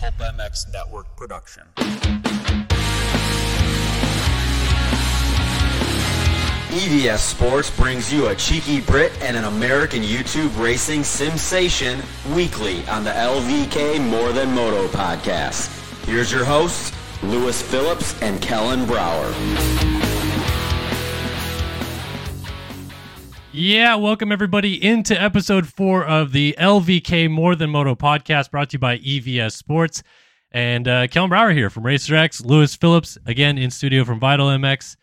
Pulp MX Network production. EVS Sports brings you a cheeky Brit and an American YouTube racing sensation weekly on the LVK More Than Moto podcast. Here's your hosts, Lewis Phillips and Kellen Brauer. Yeah, welcome everybody into episode four of the LVK More Than Moto podcast brought to you by EVS Sports. And uh, Kellen Brauer here from RacerX, Lewis Phillips again in studio from Vital MX.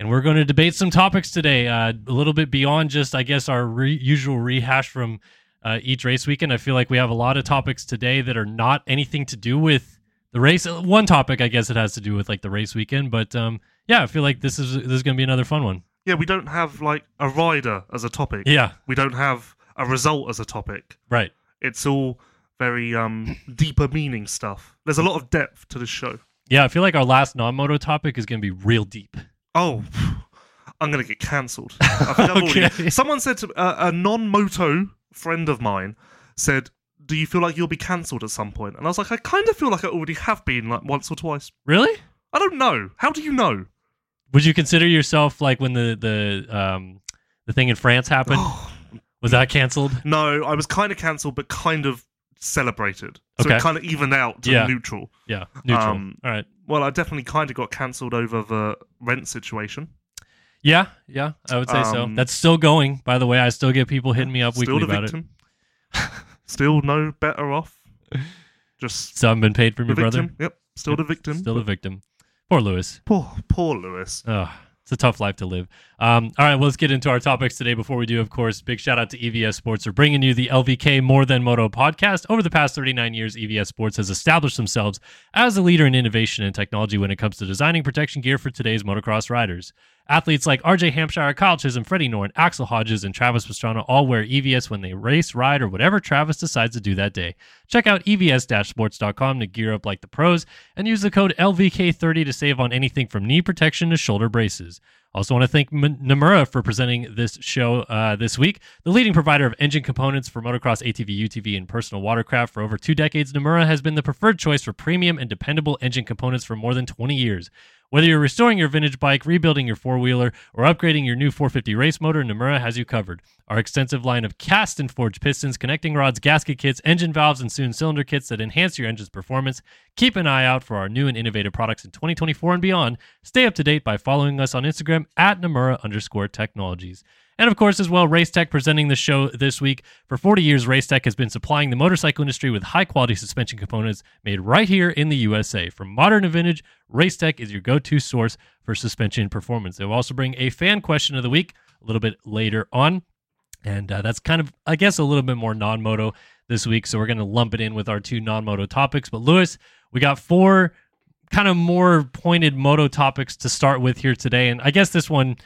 And we're going to debate some topics today, uh, a little bit beyond just, I guess, our re- usual rehash from uh, each race weekend. I feel like we have a lot of topics today that are not anything to do with the race. One topic, I guess, it has to do with like the race weekend. But um, yeah, I feel like this is this is going to be another fun one. Yeah, we don't have like a rider as a topic. Yeah, We don't have a result as a topic. right. It's all very um deeper meaning stuff. There's a lot of depth to this show. Yeah, I feel like our last non-moto topic is going to be real deep. Oh, I'm gonna get cancelled. I think I've already- Okay. Someone said to uh, a non-moto friend of mine said, "Do you feel like you'll be cancelled at some point?" And I was like, "I kind of feel like I already have been, like once or twice." Really? I don't know. How do you know? Would you consider yourself like when the the um the thing in France happened? was that canceled? no, I was kind of cancelled, but kind of celebrated. So Okay. it kind of evened out to Yeah. neutral. Yeah, neutral. Um, All right. Well, I definitely kind of got cancelled over the rent situation. Yeah, yeah, I would say so. um, That's still going. By the way, I still get people hitting me up weekly about it. victim. Still no better off. Just So I've been paid from the your brother. victim. Yep. Still the victim. Still the victim. Poor Lewis. Poor, poor Lewis. Oh, it's a tough life to live. Um, all right, well, let's get into our topics today. Before we do, of course, big shout out to EVS Sports for bringing you the LVK More Than Moto podcast. Over the past 39 years, EVS Sports has established themselves as a leader in innovation and technology when it comes to designing protection gear for today's motocross riders. Athletes like RJ Hampshire, Kyle Chisholm, Freddie Noren, Axel Hodges, and Travis Pastrana all wear EVS when they race, ride, or whatever Travis decides to do that day. Check out evs-sports.com to gear up like the pros and use the code LVK30 to save on anything from knee protection to shoulder braces. Also, want to thank M- Namura for presenting this show uh, this week. The leading provider of engine components for motocross, ATV, UTV, and personal watercraft for over two decades, Namura has been the preferred choice for premium and dependable engine components for more than 20 years. Whether you're restoring your vintage bike, rebuilding your four wheeler, or upgrading your new 450 race motor, Namura has you covered. Our extensive line of cast and forged pistons, connecting rods, gasket kits, engine valves, and soon cylinder kits that enhance your engine's performance. Keep an eye out for our new and innovative products in 2024 and beyond. Stay up to date by following us on Instagram at Namura underscore technologies. And of course, as well, Race Tech presenting the show this week. For 40 years, Race Tech has been supplying the motorcycle industry with high quality suspension components made right here in the USA. From modern to vintage, Race Tech is your go to source for suspension performance. They'll also bring a fan question of the week a little bit later on. And uh, that's kind of, I guess, a little bit more non moto this week. So we're going to lump it in with our two non moto topics. But, Lewis, we got four kind of more pointed moto topics to start with here today. And I guess this one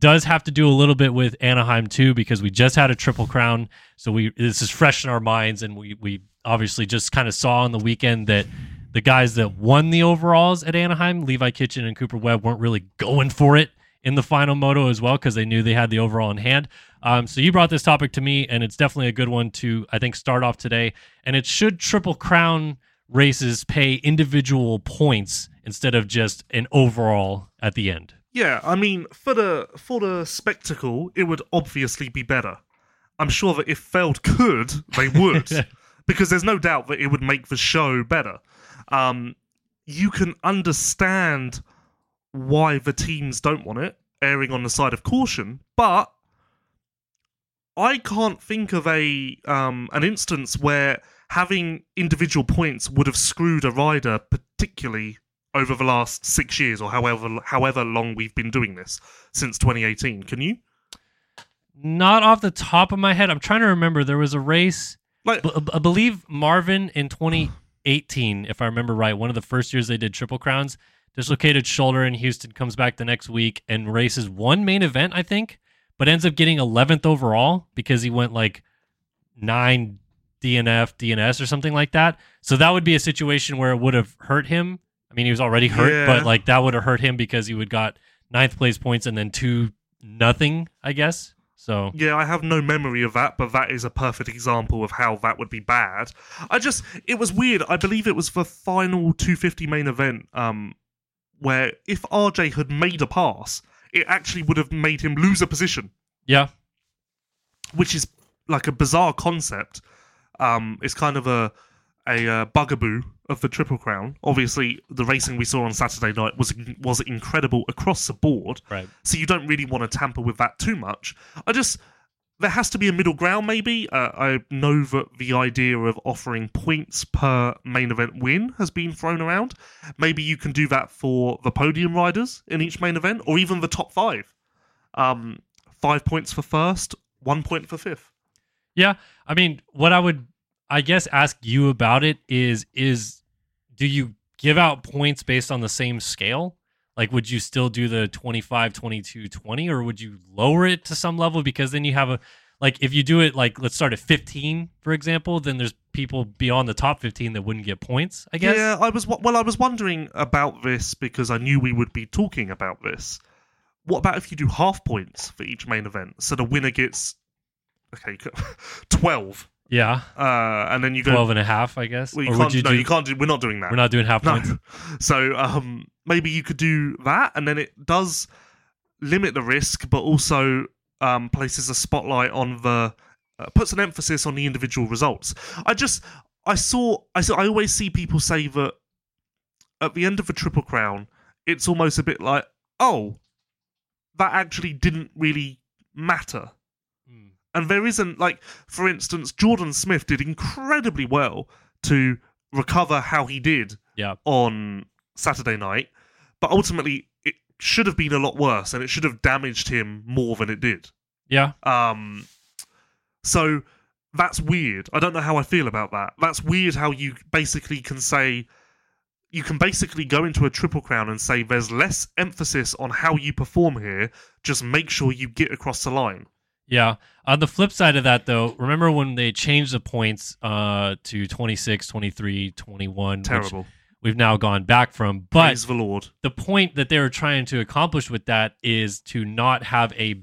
does have to do a little bit with Anaheim too, because we just had a triple crown. So we this is fresh in our minds, and we we obviously just kind of saw on the weekend that the guys that won the overalls at Anaheim, Levi Kitchen and Cooper Webb, weren't really going for it in the final moto as well because they knew they had the overall in hand. Um, so you brought this topic to me, and it's definitely a good one to I think start off today. And it should triple crown races pay individual points instead of just an overall at the end. Yeah, I mean, for the for the spectacle, it would obviously be better. I'm sure that if Feld could, they would, because there's no doubt that it would make the show better. Um, you can understand why the teams don't want it, erring on the side of caution, but I can't think of a um, an instance where having individual points would have screwed a rider particularly over the last six years or however however long we've been doing this since 2018. Can you? Not off the top of my head. I'm trying to remember. There was a race. Like, b- I believe Marvin in 2018, if I remember right, one of the first years they did Triple Crowns, dislocated shoulder in Houston, comes back the next week and races one main event, I think, but ends up getting 11th overall because he went like nine DNF, DNS, or something like that. So that would be a situation where it would have hurt him. I mean, he was already hurt, Yeah. but like that would have hurt him because he would got ninth place points and then two nothing, I guess. So Yeah, I have no memory of that, but that is a perfect example of how that would be bad. I just, it was weird. I believe it was the final 250 main event, um, where if RJ had made a pass, it actually would have made him lose a position, yeah, which is like a bizarre concept. Um, it's kind of a a uh, bugaboo of the Triple Crown. Obviously, the racing we saw on Saturday night was was incredible across the board. right. so you don't really want to tamper with that too much. I just there has to be a middle ground, maybe. Uh, I know that the idea of offering points per main event win has been thrown around. Maybe you can do that for the podium riders in each main event, or even the top five. Um, five points for first, one point for fifth. Yeah, I mean, what I would, I guess, ask you about it is, is do you give out points based on the same scale? Like, would you still do the 25, 22, 20, or would you lower it to some level? Because then you have a, like, if you do it, like, let's start at 15, for example, then there's people beyond the top 15 that wouldn't get points, I guess. Yeah, I was well. I was wondering about this because I knew we would be talking about this. What about if you do half points for each main event, so the winner gets okay, twelve, Yeah. uh, and then you go 12 and a half, I guess. Well, you or can't. you no, do, you can't do. We're not doing that. we're not doing half No. points. So um, maybe you could do that, and then it does limit the risk, but also um, places a spotlight on the uh, puts an emphasis on the individual results. I just I saw I saw I always see people say that at the end of a triple crown, it's almost a bit like oh, that actually didn't really matter. And there isn't like, for instance, Jordan Smith did incredibly well to recover how he did Yeah. on Saturday night, but ultimately it should have been a lot worse, and it should have damaged him more than it did. Yeah. Um, so that's weird. I don't know how I feel about that. That's weird how you basically can say you can basically go into a triple crown and say there's less emphasis on how you perform here. Just make sure you get across the line. Yeah. On the flip side of that, though, remember when they changed the points uh, to 26, 23, 21, which Terrible. we've now gone back from. But Praise the Lord. the point that they were trying to accomplish with that is to not have a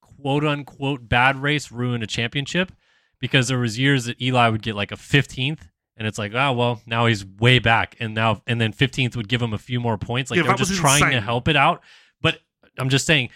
quote unquote bad race ruin a championship because there was years that Eli would get like a 15th and it's like oh well now he's way back and now and then 15th would give him a few more points like Yeah, they're just trying to help it out but I'm just saying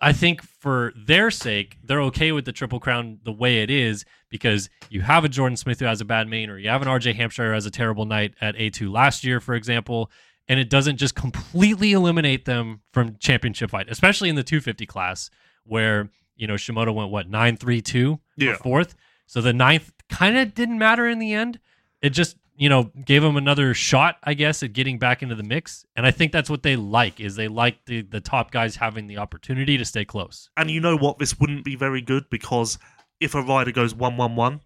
I think for their sake they're okay with the triple crown the way it is because you have a Jordan Smith who has a bad main or you have an RJ Hampshire who has a terrible night at A2 last year for example and it doesn't just completely eliminate them from championship fight, especially in the 250 class where you know Shimoda went what nine three two Yeah. fourth, so the ninth kind of didn't matter in the end. It just you know gave them another shot, I guess, at getting back into the mix, and I think that's what they like is they like the the top guys having the opportunity to stay close. And you know what? This wouldn't be very good because if a rider goes one one one,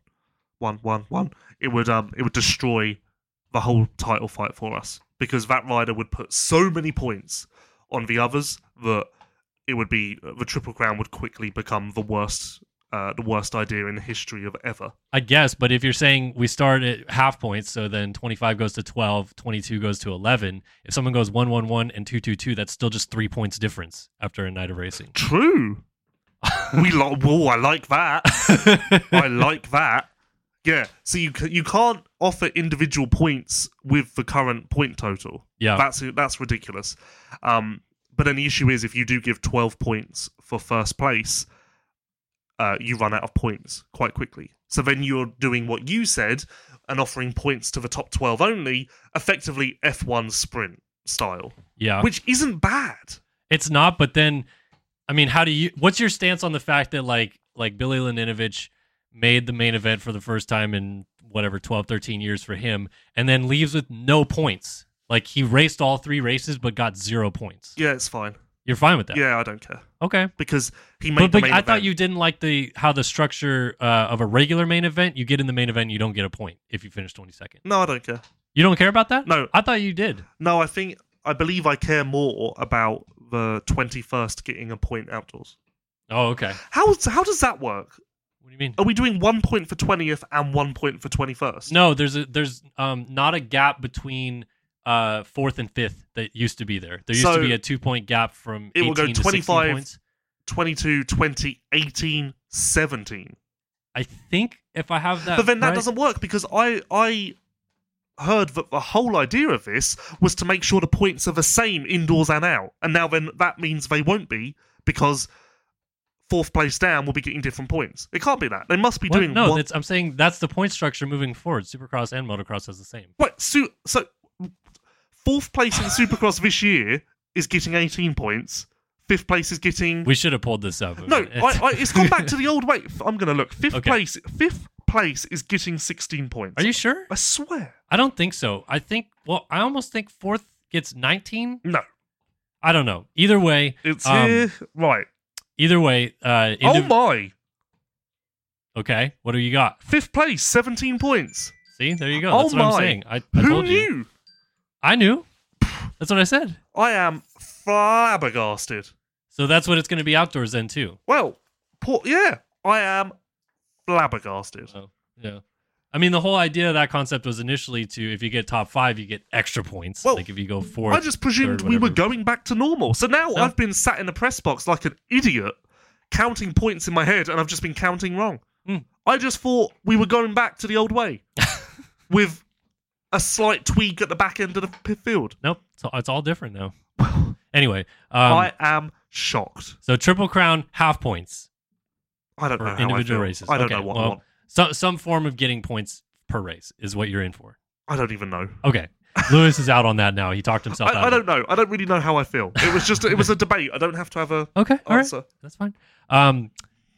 one one one, it would um it would destroy the whole title fight for us because that rider would put so many points on the others that it would be the triple crown would quickly become the worst uh, the worst idea in the history of ever. I guess, but if you're saying we start at half points, so then 25 goes to 12, 22 goes to 11. If someone goes 1 1 1 and 2 2 2, that's still just three points difference after a night of racing. True. we like. Whoa, I like that. I like that. Yeah. So you you can't offer individual points with the current point total. Yeah. That's that's ridiculous. Um, but then the issue is if you do give twelve points for first place, uh, you run out of points quite quickly. So then you're doing what you said and offering points to the top twelve only, effectively F one sprint style, yeah. which isn't bad. It's not, but then, I mean, how do you? What's your stance on the fact that like like Billy Laninovich made the main event for the first time in whatever 12, 13 years for him, and then leaves with no points? Like he raced all three races but got zero points. Yeah, it's fine. You're fine with that? Yeah, I don't care Okay. because he made But, the but main I event. thought you didn't like the how the structure uh, of a regular main event. You get in the main event, you don't get a point if you finish 22nd. No, I don't care. You don't care about that? No. I thought you did. No, I think I believe I care more about the twenty first getting a point outdoors. Oh, okay. How how does that work? What do you mean? Are we doing one point for twentieth and one point for twenty first? No, there's a there's um not a gap between uh fourth and fifth that used to be there. There used So, to be a two point gap from it will go 18 to 16 25 points. 22, 20, 18, 17. I think if I have that, But then that right- doesn't work because I I heard that the whole idea of this was to make sure the points are the same indoors and out. And now then that means they won't be because fourth place down will be getting different points. It can't be that. They must be What? doing no. one I'm saying that's the point structure moving forward. Supercross and motocross has the same. Wait, so, so fourth place in Supercross this year is getting 18 points. Fifth place is getting We should have pulled this up. No, I, I, it's gone back to the old way. I'm going to look. Fifth Okay. place fifth place is getting 16 points. Are you sure? I swear. I don't think so. I think. Well, I almost think fourth gets 19. No. I don't know. Either way, It's Um, here. Right. either way. Uh, oh my. okay. What do you got? Fifth place, 17 points. See, there you go. Oh That's what I'm saying. I, I Who told knew? I knew. That's what I said. I am flabbergasted. So that's what it's going to be outdoors then too. Well, poor, yeah, I am flabbergasted. Oh, yeah. I mean, the whole idea of that concept was initially to if you get top five, you get extra points. Well, like if you go fourth. I just presumed third, we were going back to normal. So now No. I've been sat in the press box like an idiot, counting points in my head, and I've just been counting wrong. Hmm. I just thought we were going back to the old way with a slight tweak at the back end of the field. Nope. It's all, it's all different now. anyway, um, I am shocked. so triple crown half points I don't know how individual I races. I don't Okay, know what well. So, some form of getting points per race is what you're in for. I don't even know. Okay. Lewis is out on that now. He talked himself out. I, I don't know. I don't really know how I feel. It was just it was a debate. I don't have to have a Okay. All right. answer. That's fine. Um,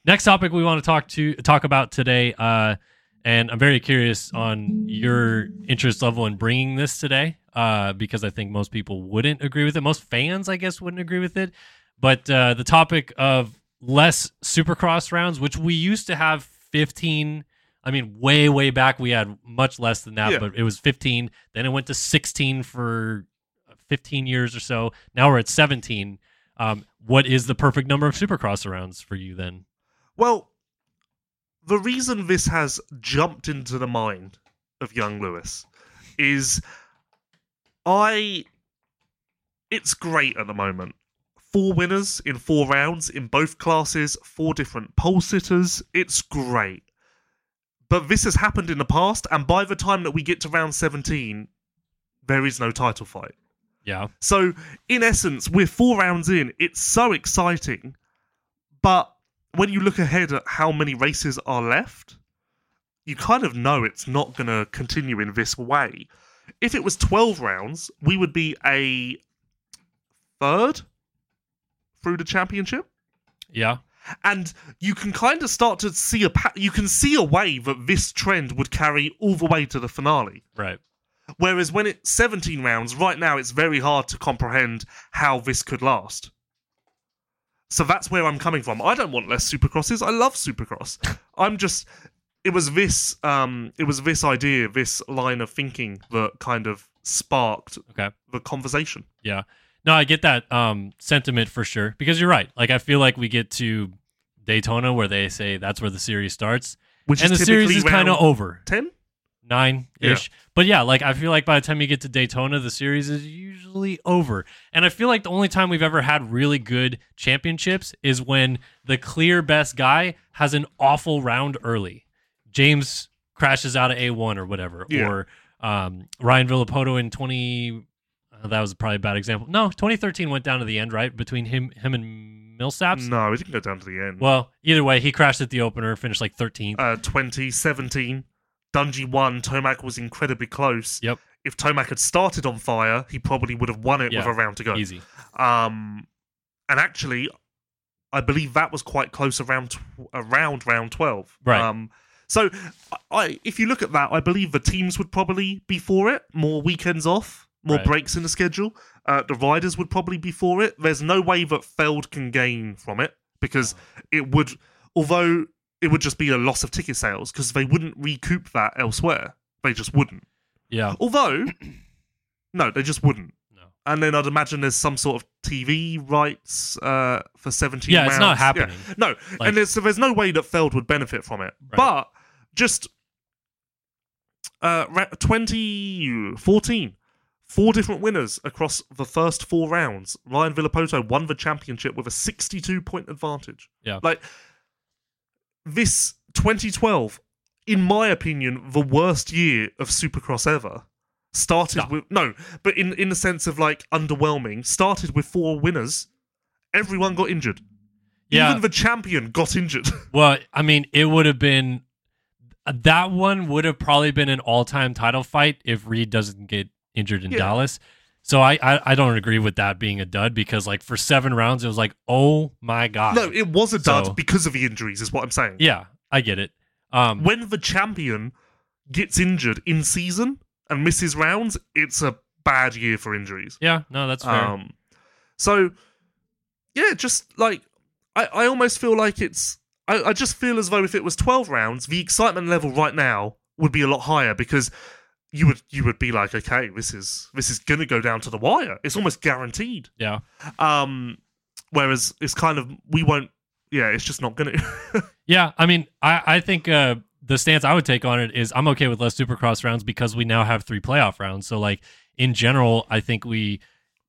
next topic we want to talk to talk about today, uh, and I'm very curious on your interest level in bringing this today, uh, because I think most people wouldn't agree with it. Most fans, I guess, wouldn't agree with it. But uh, the topic of less Supercross rounds, which we used to have 15. I mean, way way back we had much less than that, Yeah. but it was 15. Then it went to 16 for 15 years or so. Now we're at 17. Um, what is the perfect number of Supercross rounds for you then? Well, the reason this has jumped into the mind of young Lewis is I. It's great at the moment. Four winners in four rounds in both classes, four different pole sitters. It's great. But this has happened in the past, and by the time that we get to round 17, there is no title fight. Yeah. So, in essence, we're four rounds in. It's so exciting. But when you look ahead at how many races are left, you kind of know it's not going to continue in this way. If it was 12 rounds, we would be a third through the championship. Yeah. And you can kind of start to see a pa- you can see a way that this trend would carry all the way to the finale. Right. Whereas when it's 17 rounds, right now it's very hard to comprehend how this could last. So that's where I'm coming from. I don't want less supercrosses. I love supercross. I'm just it was this um it was this idea, this line of thinking that kind of sparked Okay. the conversation. Yeah. No, I get that um, sentiment for sure because you're right. Like I feel like we get to Daytona where they say that's where the series starts, Which and the series is kind of over 10? Nine ish. But yeah, like I feel like by the time you get to Daytona, the series is usually over. And I feel like the only time we've ever had really good championships is when the clear best guy has an awful round early. James crashes out of A1 or whatever. Yeah. Or um, Ryan Villopoto in 20. uh, that was probably a bad example. No, 2013 went down to the end, right? Between him him and Millsaps. No, it didn't go down to the end. Well, either way, he crashed at the opener, finished like 13th. uh, 2017, Dungy won. Tomac was incredibly close. Yep. If Tomac had started on fire, he probably would have won it with a round to go. Easy. Um, and actually, I believe that was quite close around around round 12. Right. Um, so, I, if you look at that, I believe the teams would probably be for it. More weekends off, more Right. breaks in the schedule. Uh, the riders would probably be for it. There's no way that Feld can gain from it because it would, although it would just be a loss of ticket sales because they wouldn't recoup that elsewhere. They just wouldn't. Yeah. Although, no, they just wouldn't. No. And then I'd imagine there's some sort of TV rights uh, for 17 Yeah, it's not happening. Yeah. No, Like- and there's, so there's no way that Feld would benefit from it. Right. But just uh, ra- 2014, Four different winners across the first four rounds. Ryan Villopoto won the championship with a 62 point advantage. Yeah. Like, this 2012, in my opinion, the worst year of Supercross ever. Started with no, but in in the sense of like underwhelming. Started with four winners. Everyone got injured. Yeah. Even the champion got injured. Well, I mean, it would have been that one would have probably been an all-time title fight if Reed doesn't get injured in Yeah. Dallas. So I, I I don't agree with that being a dud because like for seven rounds it was like oh my god no, it was a dud So- because of the injuries, is what I'm saying. yeah I get it um When the champion gets injured in season and misses rounds, it's a bad year for injuries. yeah no that's fair Um, so yeah, just like I, I almost feel like it's. I, I just feel as though if it was twelve rounds, the excitement level right now would be a lot higher because you would you would be like, okay, this is this is gonna go down to the wire. It's almost guaranteed. yeah Um, whereas it's kind of we won't. Yeah, it's just not gonna. yeah I mean I I think uh the stance I would take on it is I'm okay with less Supercross rounds because we now have three playoff rounds so like in general I think we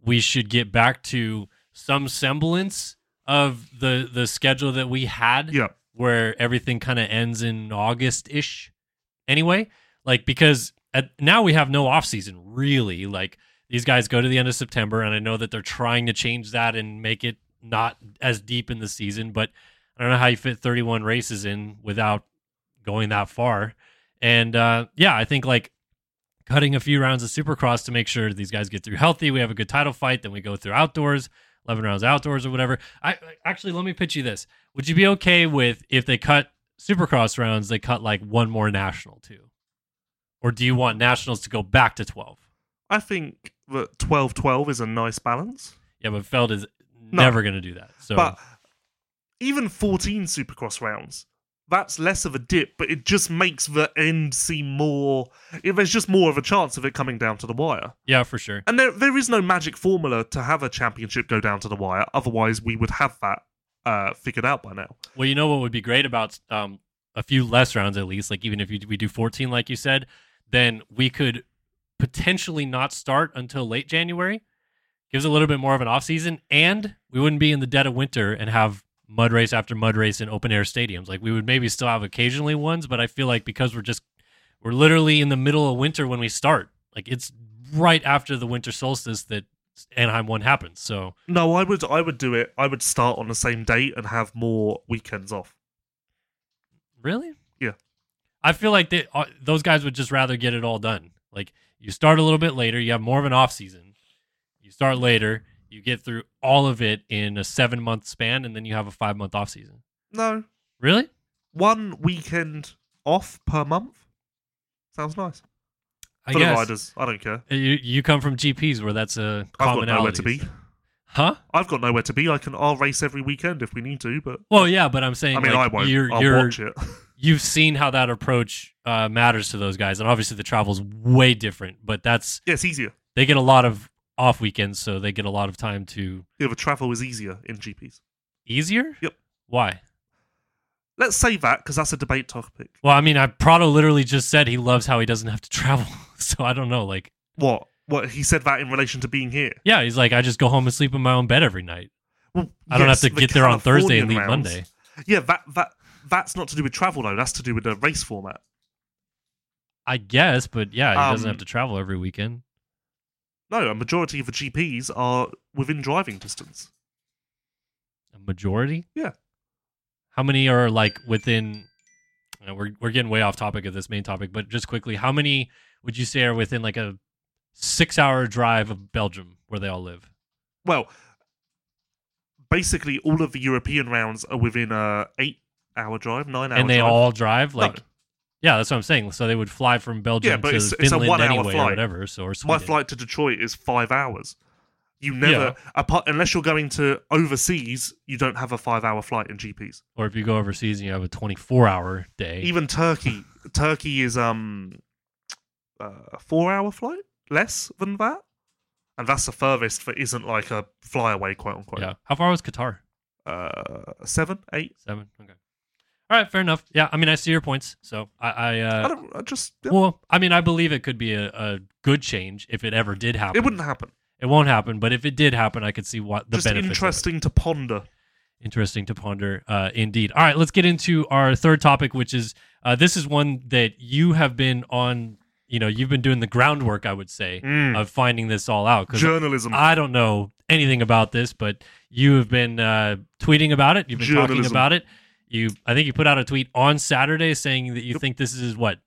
we should get back to some semblance of the the schedule that we had yeah, where everything kind of ends in August ish. Anyway, like because at, now we have no off season really. Like these guys go to the end of September, and I know that they're trying to change that and make it not as deep in the season. But I don't know how you fit 31 races in without going that far. And uh, yeah, I think like cutting a few rounds of Supercross to make sure these guys get through healthy. We have a good title fight, then we go through outdoors. 11 rounds outdoors or whatever. I actually let me pitch you this. Would you be okay with if they cut supercross rounds, they cut like one more national too? Or do you want nationals to go back to 12? I think that 12-12 is a nice balance. Yeah, but Feld is No. never going to do that. So But even 14 supercross rounds, that's less of a dip, but it just makes the end seem more. If there's just more of a chance of it coming down to the wire. yeah, for sure. And there, there is no magic formula to have a championship go down to the wire. Otherwise, we would have that uh, figured out by now. Well, you know what would be great about um, a few less rounds at least, like even if you, we do 14, like you said, then we could potentially not start until late January. Gives a little bit more of an off season, and we wouldn't be in the dead of winter and have mud race after mud race in open air stadiums. Like we would maybe still have occasionally ones, but I feel like because we're just we're literally in the middle of winter when we start. Like it's right after the winter solstice that Anaheim one happens. So No, I would, I would do it. I would start on the same date and have more weekends off. Really? Yeah. I feel like they, uh, those guys would just rather get it all done. Like you start a little bit later, you have more of an off season. You start later, you get through all of it in a seven month span, and then you have a five month off season. No, Really? one weekend off per month sounds nice I for the riders. I don't care. Uh, you you come from GPs where that's a I've got nowhere to be. Huh? I've got nowhere to be. I can. I'll race every weekend if we need to, but Well, yeah, but I'm saying I mean, like, I won't. you're I'll you're watch it. you've seen how that approach uh, matters to those guys, and obviously the travel's way different. But that's yeah, it's easier. they get a lot of off weekends, so they get a lot of time to Yeah, the travel is easier in GPs. easier. Yep. Why? Let's say that because that's a debate topic. Well, I mean, I Prado literally just said he loves how he doesn't have to travel. So I don't know. Like, What? What he said that in relation to being here. yeah, he's like, I just go home and sleep in my own bed every night. Well, I don't yes, have to the get there on Thursday and leave rounds- Monday. Yeah, that that that's not to do with travel though. That's to do with the race format. I guess, but yeah, he doesn't Um, have to travel every weekend. No, a majority of the GPs are within driving distance. A majority. Yeah. How many are like within? you know, we're we're getting way off topic of this main topic, but just quickly, how many would you say are within like a six-hour drive of Belgium where they all live? Well, basically, all of the European rounds are within a eight-hour drive, nine-hour. and they drive. all drive No. like. Yeah, that's what I'm saying. So they would fly from Belgium Yeah, but to it's- it's a one-hour anyway, or flight. whatever. So or My flight to Detroit is five hours. You never, apart unless you're going to overseas, you don't have a five-hour flight in GPs. or if you go overseas and you have a 24 hour day. Even Turkey, Turkey is um a four-hour flight, less than that, and that's the furthest that isn't like a flyaway, quote unquote. yeah. How far was Qatar? Uh, seven, eight, seven. Okay. All right. Fair enough. Yeah. I mean, I see your points. So I, I, I uh, don't. I just yeah. well, I mean, I believe it could be a, a good change if it ever did happen. It wouldn't happen. It won't happen, but if it did happen, I could see what the Just benefits. interesting to ponder. Interesting to ponder, uh, indeed. All right, let's get into our third topic, which is uh, this is one that you have been on. You know, you've been doing the groundwork, I would say, Mm. of finding this all out. Journalism. I don't know anything about this, but you have been uh, tweeting about it. You've been talking about it. You, I think you put out a tweet on Saturday saying that you think this is what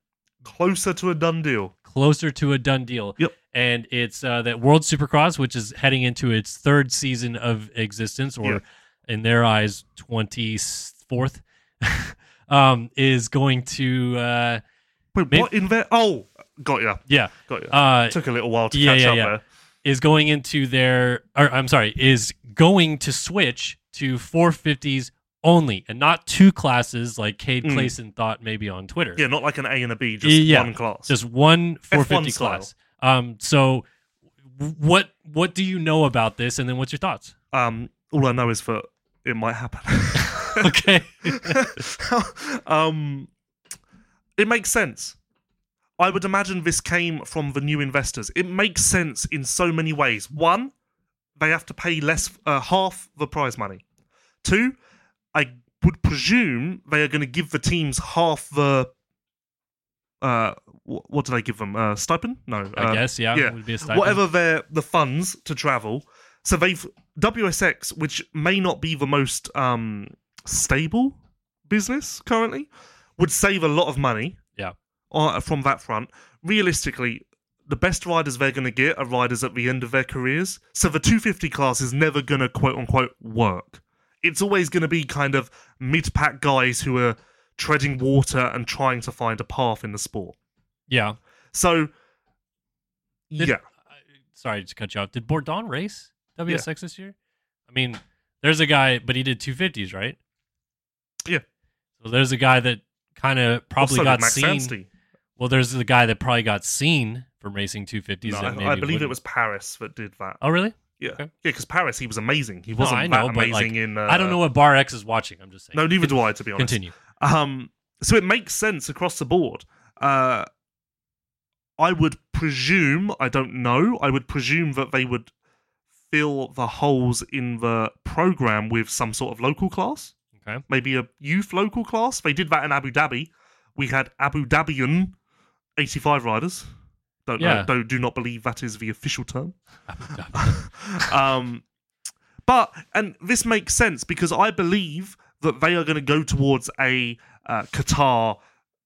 Closer to a done deal. closer to a done deal. Yep. And it's uh, that World Supercross, which is heading into its third season of existence, or Yeah. in their eyes, twenty fourth, um, is going to uh, Wait, what in there? Oh, got ya. yeah Got ya. uh, Took a little while to yeah, catch yeah, up yeah. there. is going into their or I'm sorry, is going to switch to 450s only and not two classes like Cade Mm. Clason thought maybe on Twitter. Yeah, not like an A and a B, just Yeah. one class. Just one 450 style. class. Um so what what do you know about this and then what's your thoughts? um, all I know is that it might happen. Okay. um, it makes sense. I would imagine this came from the new investors. It makes sense in so many ways. One, they have to pay less, uh, half the prize money. Two, I would presume they are going to give the teams half the. Uh, what did I give them? Uh, stipend? No, I uh, guess yeah, yeah. would be a stipend. whatever their the funds to travel. So they've WSX, which may not be the most um, stable business currently, would save a lot of money. Yeah. from that front. Realistically, the best riders they're going to get are riders at the end of their careers. So the 250 class is never going to quote unquote work. It's always going to be kind of mid pack guys who are treading water and trying to find a path in the sport. Yeah. So, Did- yeah. I- sorry to cut you off. Did Bourdon race WSX this year? I mean, there's a guy, but he did 250s, right? Yeah. So there's a guy that kind of probably Also, got seen. Anstie. Well, there's the guy that probably got seen from racing 250s. No, I, maybe I believe it wouldn't. was Paris that did that. Oh, really? Yeah, okay. yeah, because Paris he was amazing. He wasn't I know, that but, like, amazing in. Uh, I don't know what Bar X is watching. I'm just saying. No, neither do I. To be honest, Continue. Um, so it makes sense across the board. Uh, I would presume, I don't know, I would presume that they would fill the holes in the program with some sort of local class, Okay. maybe a youth local class. They did that in Abu Dhabi. We had Abu Dhabian 85 riders. Don't Yeah. don't, do not believe that is the official term. um, but and this makes sense because I believe that they are going to go towards a uh, Qatar,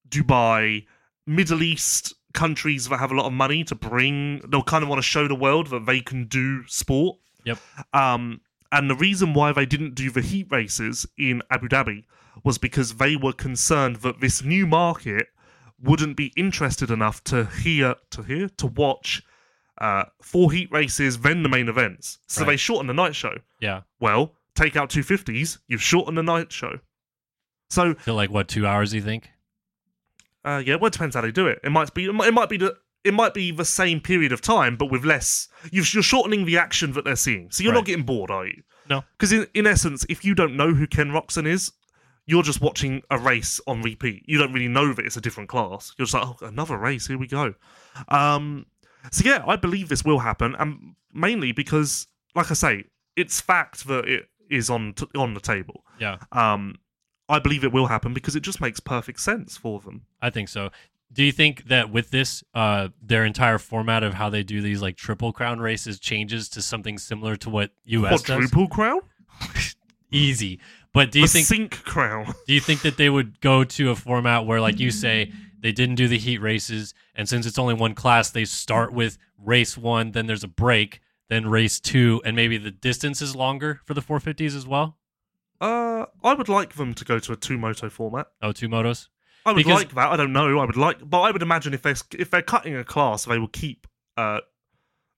Dubai, Middle East countries that have a lot of money to bring. They'll kind of want to show the world that they can do sport. Yep. Um, and the reason why they didn't do the heat races in Abu Dhabi was because they were concerned that this new market wouldn't be interested enough to hear to hear to watch uh, four heat races, then the main events. So Right. they shorten the night show. Yeah. Well, take out 250s, you've shortened the night show. So, Feel like what two hours? You think? uh, yeah, well, it depends how they do it. It might be, it might, it might be the, it might be the same period of time, but with less. You've, you're shortening the action that they're seeing, so you're Right. not getting bored, are you? No. Because in, in essence, if you don't know who Ken Roczen is, you're just watching a race on repeat. You don't really know that it's a different class. You're just like, oh, another race. Here we go. Um, so yeah, I believe this will happen, and mainly because, like I say, it's fact that it is on t- on the table. Yeah. Um, I believe it will happen because it just makes perfect sense for them. I think so. Do you think that with this, uh, their entire format of how they do these like triple crown races changes to something similar to what US does? Quadruple crown, Easy. But do you the think sink crown. do you think that they would go to a format where, like you say, they didn't do the heat races, and since it's only one class, they start with race one, then there's a break, then race two, and maybe the distance is longer for the 450s as well? Uh, I would like them to go to a two moto format. Oh, two motos. I would Because- like that. I don't know. I would like, but I would imagine if they're if they're cutting a class, they will keep uh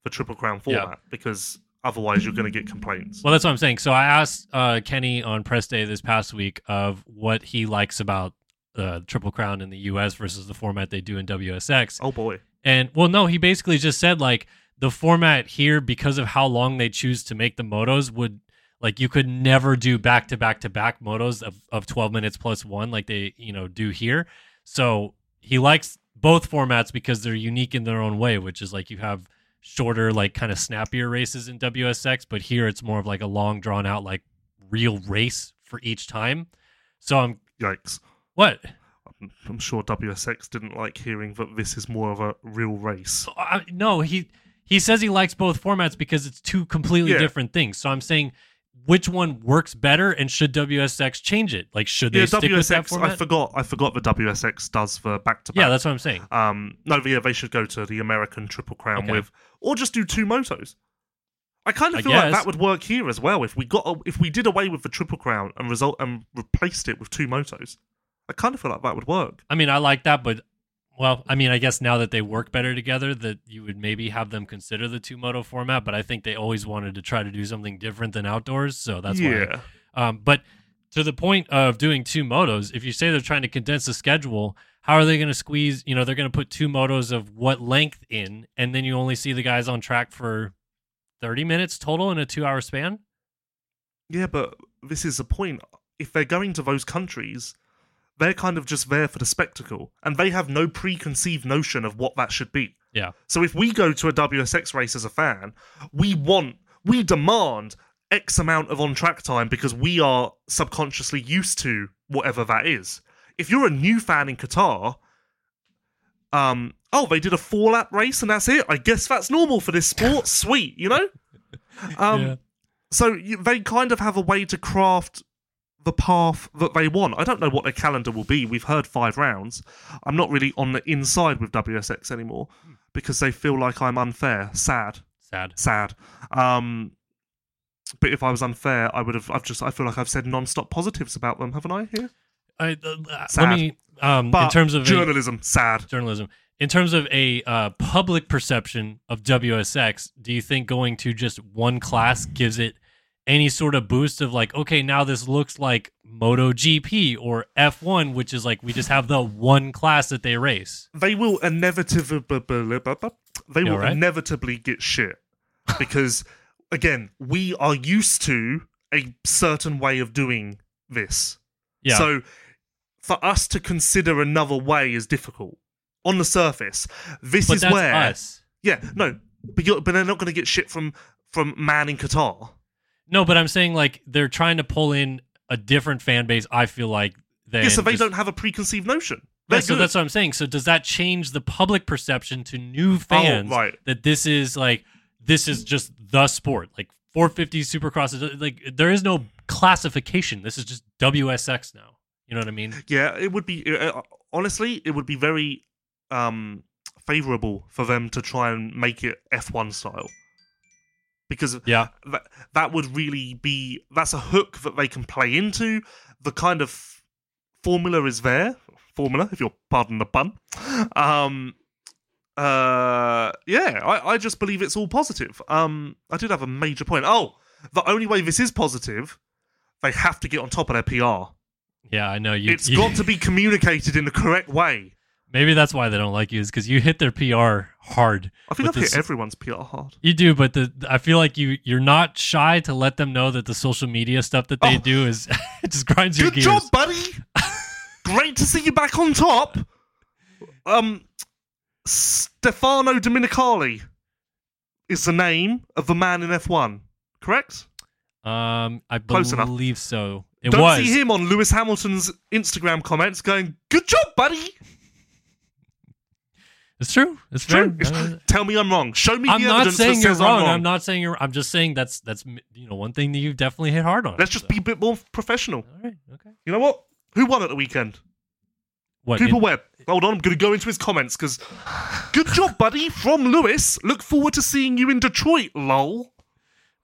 the triple crown format because otherwise you're going to get complaints. Well, that's what I'm saying. So I asked uh, Kenny on press day this past week of what he likes about uh, Triple Crown in the U.S. versus the format they do in WSX. oh boy, And well, no, he basically just said like the format here, because of how long they choose to make the motos, would like you could never do back to back to back motos of, of 12 minutes plus one like they you know do here. So he likes both formats because they're unique in their own way, which is like you have shorter, like kind of snappier races in WSX, but here it's more of like a long, drawn out, like real race for each time. So I'm Yikes. what? I'm sure WSX didn't like hearing that this is more of a real race. I, no, he he says he likes both formats because it's two completely Yeah. different things. So I'm saying which one works better and should WSX change it? Like should they Yeah, stick with that WSX. format? I forgot. I forgot the WSX does for back to back. yeah, that's what I'm saying. Um, no, yeah, they should go to the American Triple Crown Okay. with, or just do two motos. I kind of I feel like that would work here as well. If we got, if we did away with the Triple Crown and result and replaced it with two motos, I kind of feel like that would work. I mean, I like that, but well, I mean, I guess now that they work better together, that you would maybe have them consider the two moto format. But I think they always wanted to try to do something different than outdoors, so that's why. yeah, Um, but to the point of doing two motos, if you say they're trying to condense the schedule, how are they going to squeeze? You know, they're going to put two motos of what length in, and then you only see the guys on track for thirty minutes total in a two-hour span. yeah, but this is the point. If they're going to those countries, they're kind of just there for the spectacle, and they have no preconceived notion of what that should be. Yeah. So if we go to a WSX race as a fan, we want, we demand X amount of on track time because we are subconsciously used to whatever that is. If you're a new fan in Qatar, um, oh, they did a four lap race and that's it. I guess that's normal for this sport. Sweet, you know. Um, Yeah. so they kind of have a way to craft the path that they want. I don't know what their calendar will be. We've heard five rounds. I'm not really on the inside with WSX anymore because they feel like I'm unfair. Sad, Sad. sad. Um, but if I was unfair, I would have. I've just. I feel like I've said non-stop positives about them, haven't I? Here, I, uh, let Sad. me. Um, but in terms of a- journalism, sad. journalism. In terms of a uh, public perception of WSX, do you think going to just one class gives it any sort of boost of like, okay, now this looks like MotoGP or F1, which is like we just have the one class that they race? They will inevitably. They will alright? inevitably get shit because, again, we are used to a certain way of doing this. Yeah. So for us to consider another way is difficult on the surface. This but is where, us. yeah, no, but you're, but they're not going to get shit from from man in Qatar. No, but I'm saying like they're trying to pull in a different fan base. I feel like they Yeah, so they don't have a preconceived notion. Yeah, so that's what I'm saying. So does that change the public perception to new fans Oh, right. that this is like this is just the sport? Like 450 Supercross is like there is no classification. This is just WSX now. You know what I mean? Yeah, it would be uh, honestly, it would be very um favorable for them to try and make it F1 style. Because Yeah. that that would really be that's a hook that they can play into. The kind of formula is there. Formula, if you'll pardon the pun. Um uh yeah, I, I just believe it's all positive. Um I did have a major point. Oh, the only way this is positive, they have to get on top of their PR. Yeah, I know you. It's you- got to be communicated in the correct way. Maybe that's why they don't like you is because you hit their PR hard. I think I've hit everyone's PR hard. You do, but the I feel like you you're not shy to let them know that the social media stuff that they Oh. do is it just grinds your gears. Good job, buddy. Great to see you back on top. Um, Stefano Domenicali is the name of the man in F1. Correct? Um, I Close enough. believe so. It Don't was. see him on Lewis Hamilton's Instagram comments going, "Good job, buddy." It's true. It's True. fair. Tell me I'm wrong. Show me I'm the not evidence saying that you're says wrong. I'm I'm not saying you're. I'm just saying that's that's you know one thing that you've definitely hit hard on. Let's just So- be a bit more professional. All right. Okay. You know what? Who won at the weekend? What? Cooper in- Webb. Hold on, I'm going to go into his comments because. Good job, buddy. From Lewis. Look forward to seeing you in Detroit, lol.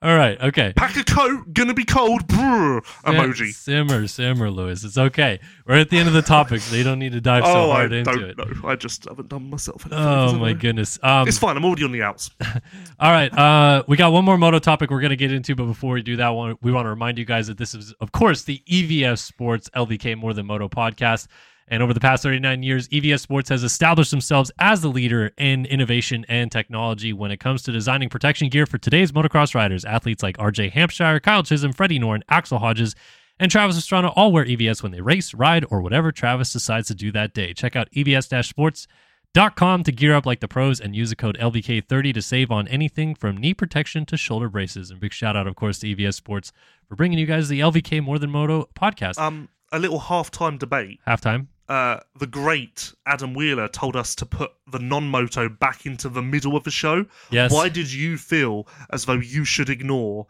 All right. Okay. Pack a coat, gonna be cold. Brr, emoji. Simmer, simmer, Lewis. It's okay. We're at the end of the topic, so you don't need to dive so oh, I hard into don't it. know. I just haven't done myself any Oh my I? goodness. Um, It's fine. I'm already on the outs. All right. Uh, we got one more moto topic we're going to get into, but before we do that, one we want to remind you guys that this is, of course, the EVS Sports LVK More Than Moto podcast. And over the past 39 years, EVS Sports has established themselves as the leader in innovation and technology when it comes to designing protection gear for today's motocross riders. Athletes like RJ Hampshire, Kyle Chisholm, Freddie Noren, Axel Hodges, and Travis Pastrana all wear EVS when they race, ride, or whatever Travis decides to do that day. Check out E EVS-sports Dot com to gear up like the pros and use the code LVK30 to save on anything from knee protection to shoulder braces. And big shout out, of course, to EVS Sports for bringing you guys the LVK More Than Moto podcast. Um, a little halftime debate. Halftime. Uh, the great Adam Wheeler told us to put the non-moto back into the middle of the show. Yes. Why did you feel as though you should ignore?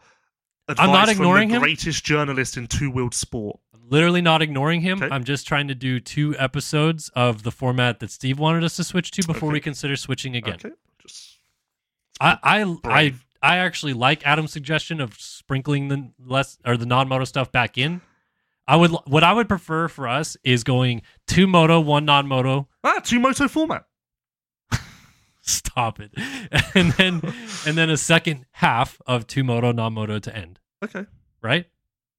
I'm not ignoring the him. Greatest journalist in two-wheeled sport. I'm literally not ignoring him. Okay. I'm just trying to do two episodes of the format that Steve wanted us to switch to before Okay. we consider switching again. Okay, just I, I, I, I actually like Adam's suggestion of sprinkling the less or the non-moto stuff back in. I would what I would prefer for us is going two moto, one non-moto. ah two-moto format. Stop it, and then and then a second half of two moto, non-moto to end. Okay, Right?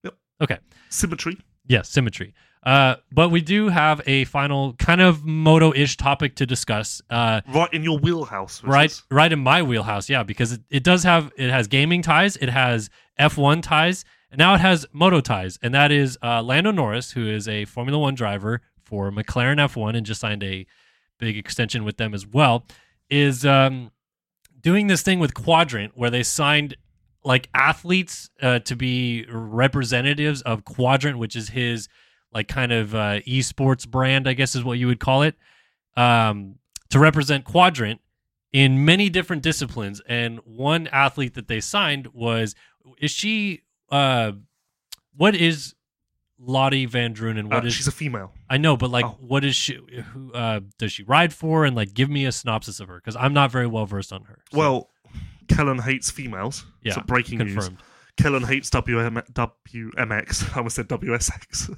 Yep. Okay. symmetry. Yes, symmetry. Uh, but we do have a final kind of moto-ish topic to discuss. Uh, Right in your wheelhouse. right is- right in my wheelhouse yeah because it, it does have it has gaming ties it has f1 ties and now it has moto ties and that is uh, lando norris who is a formula one driver for mclaren f1 and just signed a big extension with them as well is um, doing this thing with quadrant where they signed like athletes uh, to be representatives of quadrant which is his like kind of uh, esports brand i guess is what you would call it um, to represent quadrant in many different disciplines. And one athlete that they signed was is she uh what is Lottie Van Drunen uh, what is she's a female. I know but like Oh. what is she who uh does she ride for and like give me a synopsis of her cuz I'm not very well versed on her So, Well, Kellen hates females. yeah so breaking news. confirmed Kellen hates WM- WMX. I almost said WSX.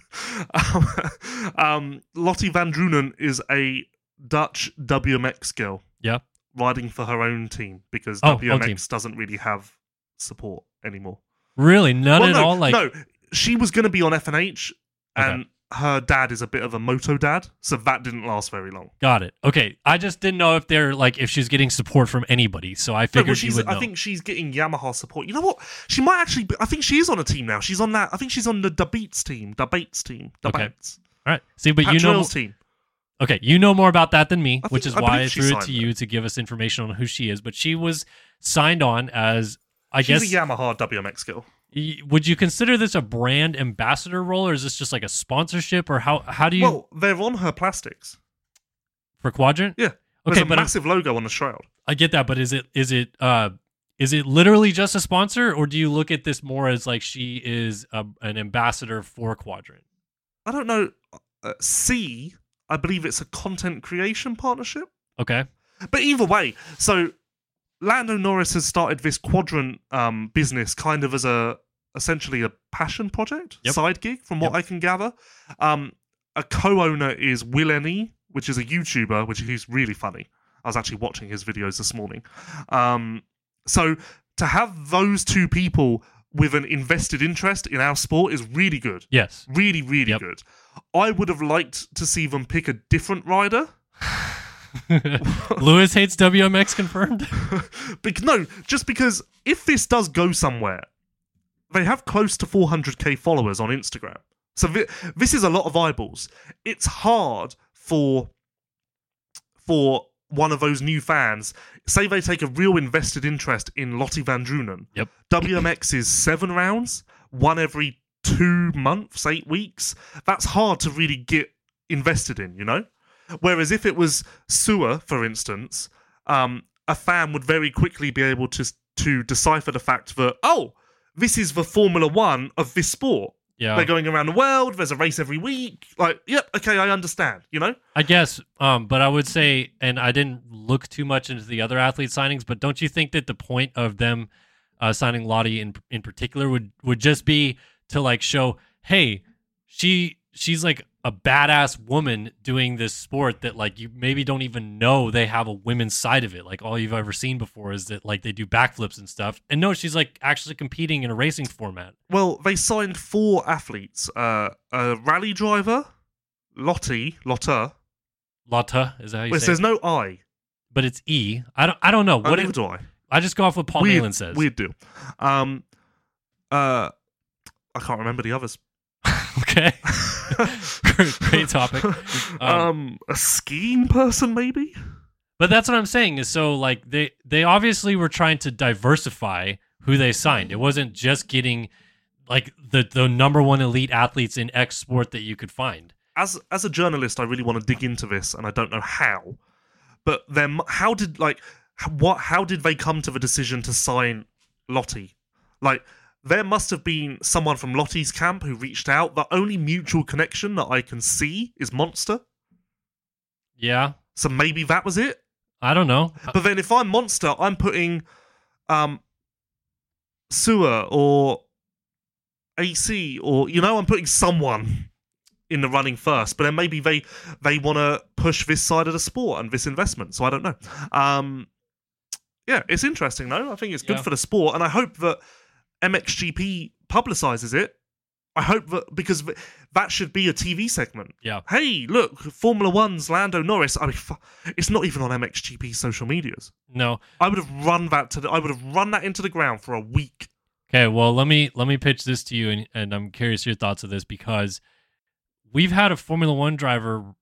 um, um, Lottie Van Drunen is a Dutch WMX girl yeah riding for her own team because Oh, WMX team. doesn't really have support anymore. Really none Well, at no, all like no, she was going to be on FNH, Okay. and her dad is a bit of a moto dad, so that didn't last very long. got it okay I just didn't know if they're like if she's getting support from anybody so I No, figured well, she's, would know I think she's getting Yamaha support. You know what? She might actually. Be, I think she is on a team now. She's on that. I think she's on the De Baets team. De Baets team. Okay. De Baets. all right see but Pat you know Drill's team. Okay, you know more about that than me, I which is I why I threw it to you to give us information on who she is. But she was signed on as, I She's guess, a Yamaha WMX girl. would you consider this a brand ambassador role, or is this just like a sponsorship, or how how do you Well, they're on her plastics. for Quadrant? Yeah. There's Okay, a but I'm- massive logo on the shroud. I get that, but is it is it uh is it literally just a sponsor, or do you look at this more as like she is a, an ambassador for Quadrant? I don't know. Uh, C, I believe it's a content creation partnership. Okay, But either way, so Lando Norris has started this quadrant um, business kind of as a essentially a passion project, Yep. side gig, from what Yep. I can gather. Um, a co-owner is WillNE, which is a YouTuber, which he's really funny. I was actually watching his videos this morning. Um, so to have those two people with an invested interest in our sport is really good. yes, Really, really Yep. good. I would have liked to see them pick a different rider. Lewis hates WMX confirmed. Bec- no, just because if this does go somewhere, they have close to 400k followers on Instagram. So thi- this is a lot of eyeballs. It's hard for for one of those new fans. Say they take a real invested interest in Lottie Van Drunen. Yep. WMX is seven rounds, one every two months, eight weeks. That's hard to really get invested in, you know? Whereas if it was Seewer, for instance, um, a fan would very quickly be able to to decipher the fact that oh, this is the Formula One of this sport. Yeah, They're going around the world. There's a race every week. Like, yep, okay, I understand. You know, I guess, um, but I would say, and I didn't look too much into the other athlete signings, but don't you think that the point of them uh, signing Lottie in in particular would would just be to like show, hey, she she's like a badass woman doing this sport that like you maybe don't even know they have a women's side of it. Like all you've ever seen before is that like they do backflips and stuff. And no, she's like actually competing in a racing format. well, they signed four athletes: uh, a rally driver, Lottie, Lotta. Lotta is that how you Well, say? there's no I. But it's E. I don't. I don't know. Uh, What neither it, do I. I just go off what Paul weird, Malin says. Weird deal. Um, uh, I can't remember the others. Okay. great, topic. Um, Um, a skiing person, maybe. But that's what I'm saying is so like they they obviously were trying to diversify who they signed. It wasn't just getting like the the number one elite athletes in X sport that you could find. As as a journalist, I really want to dig into this, and I don't know how. But then, how did like what? How did they come to the decision to sign Lottie? Like, there must have been someone from Lottie's camp who reached out. The only mutual connection that I can see is Monster. Yeah, So maybe that was it. I don't know. But then if I'm Monster, I'm putting um Seewer or AC or you know, I'm putting someone in the running first. But then maybe they they want to push this side of the sport and this investment. So I don't know. Um yeah, it's interesting though. I think it's good Yeah. for the sport, and I hope that MXGP publicizes it. I hope that because that should be a TV segment. Yeah. Hey, look, Formula One's Lando Norris. I mean, it's not even on MXGP social medias. No. I would have run that to the, I would have run that into the ground for a week. Okay, well let me let me pitch this to you and, and I'm curious your thoughts of this because we've had a Formula One driver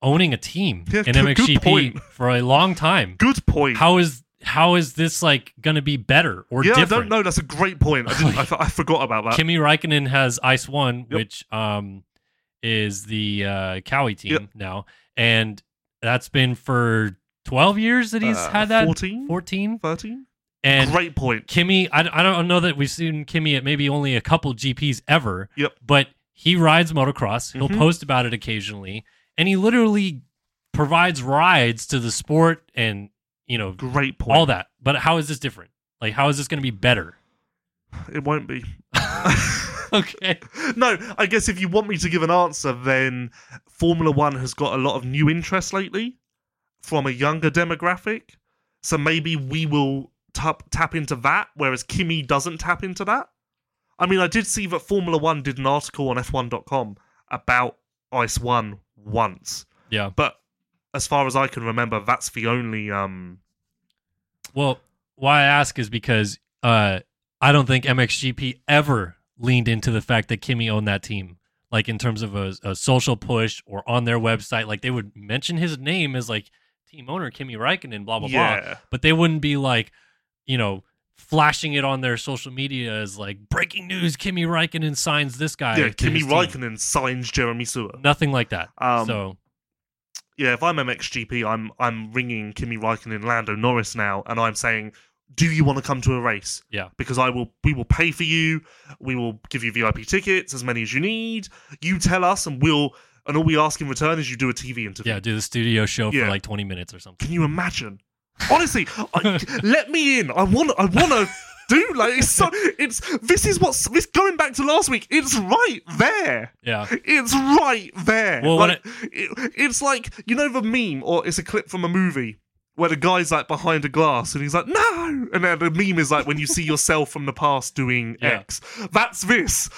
owning a team Yeah, in good- good MXGP point. for a long time. Good point. How is how is this like gonna be better or yeah, different? I don't know. That's a great point. I didn't. I, th- I forgot about that. Kimi Raikkonen has Ice One, Yep. which um is the uh Kawi team Yep. now, and that's been for twelve years that he's Uh, had that 14? 14? 13? and great point. Kimi, I, I don't know that we've seen Kimi at maybe only a couple GPs ever. Yep. But he rides motocross. He'll Mhm. post about it occasionally, and he literally provides rides to the sport and you know Great point. all that. But how is this different? Like, how is this going to be better? It won't be. Okay. no, I guess if you want me to give an answer, then Formula One has got a lot of new interest lately from a younger demographic. So maybe we will tap tap into that, whereas Kimi doesn't tap into that. I mean, I did see that Formula One did an article on F1.com about Ice One once, Yeah. but as far as I can remember, that's the only. um Well, why I ask is because uh, I don't think MXGP ever leaned into the fact that Kimi owned that team. Like in terms of a, a social push or on their website, like they would mention his name as like team owner Kimi Raikkonen, blah blah blah. But they wouldn't be like, you know, flashing it on their social media as like breaking news: Kimi Raikkonen signs this guy. yeah. Kimi his. Raikkonen signs Jeremy Seewer. Nothing like that. Um, so yeah, if I'm MXGP, I'm I'm ringing Kimi Raikkonen, Lando Norris now, and I'm saying, "Do you want to come to a race? Yeah. because I will. We will pay for you. We will give you VIP tickets, as many as you need. You tell us, and we'll. And all we ask in return is you do a TV interview. yeah, do the studio show Yeah. for like twenty minutes or something. Can you imagine? Honestly, I, let me in. I want. I want to. Do like it's so it's this is what's this going back to last week. It's right there. Yeah. It's right there. Well, when like, it, it's like you know the meme, or it's a clip from a movie where the guy's like behind a glass and he's like, "No," and then the meme is like when you see yourself from the past doing Yeah. X. That's this.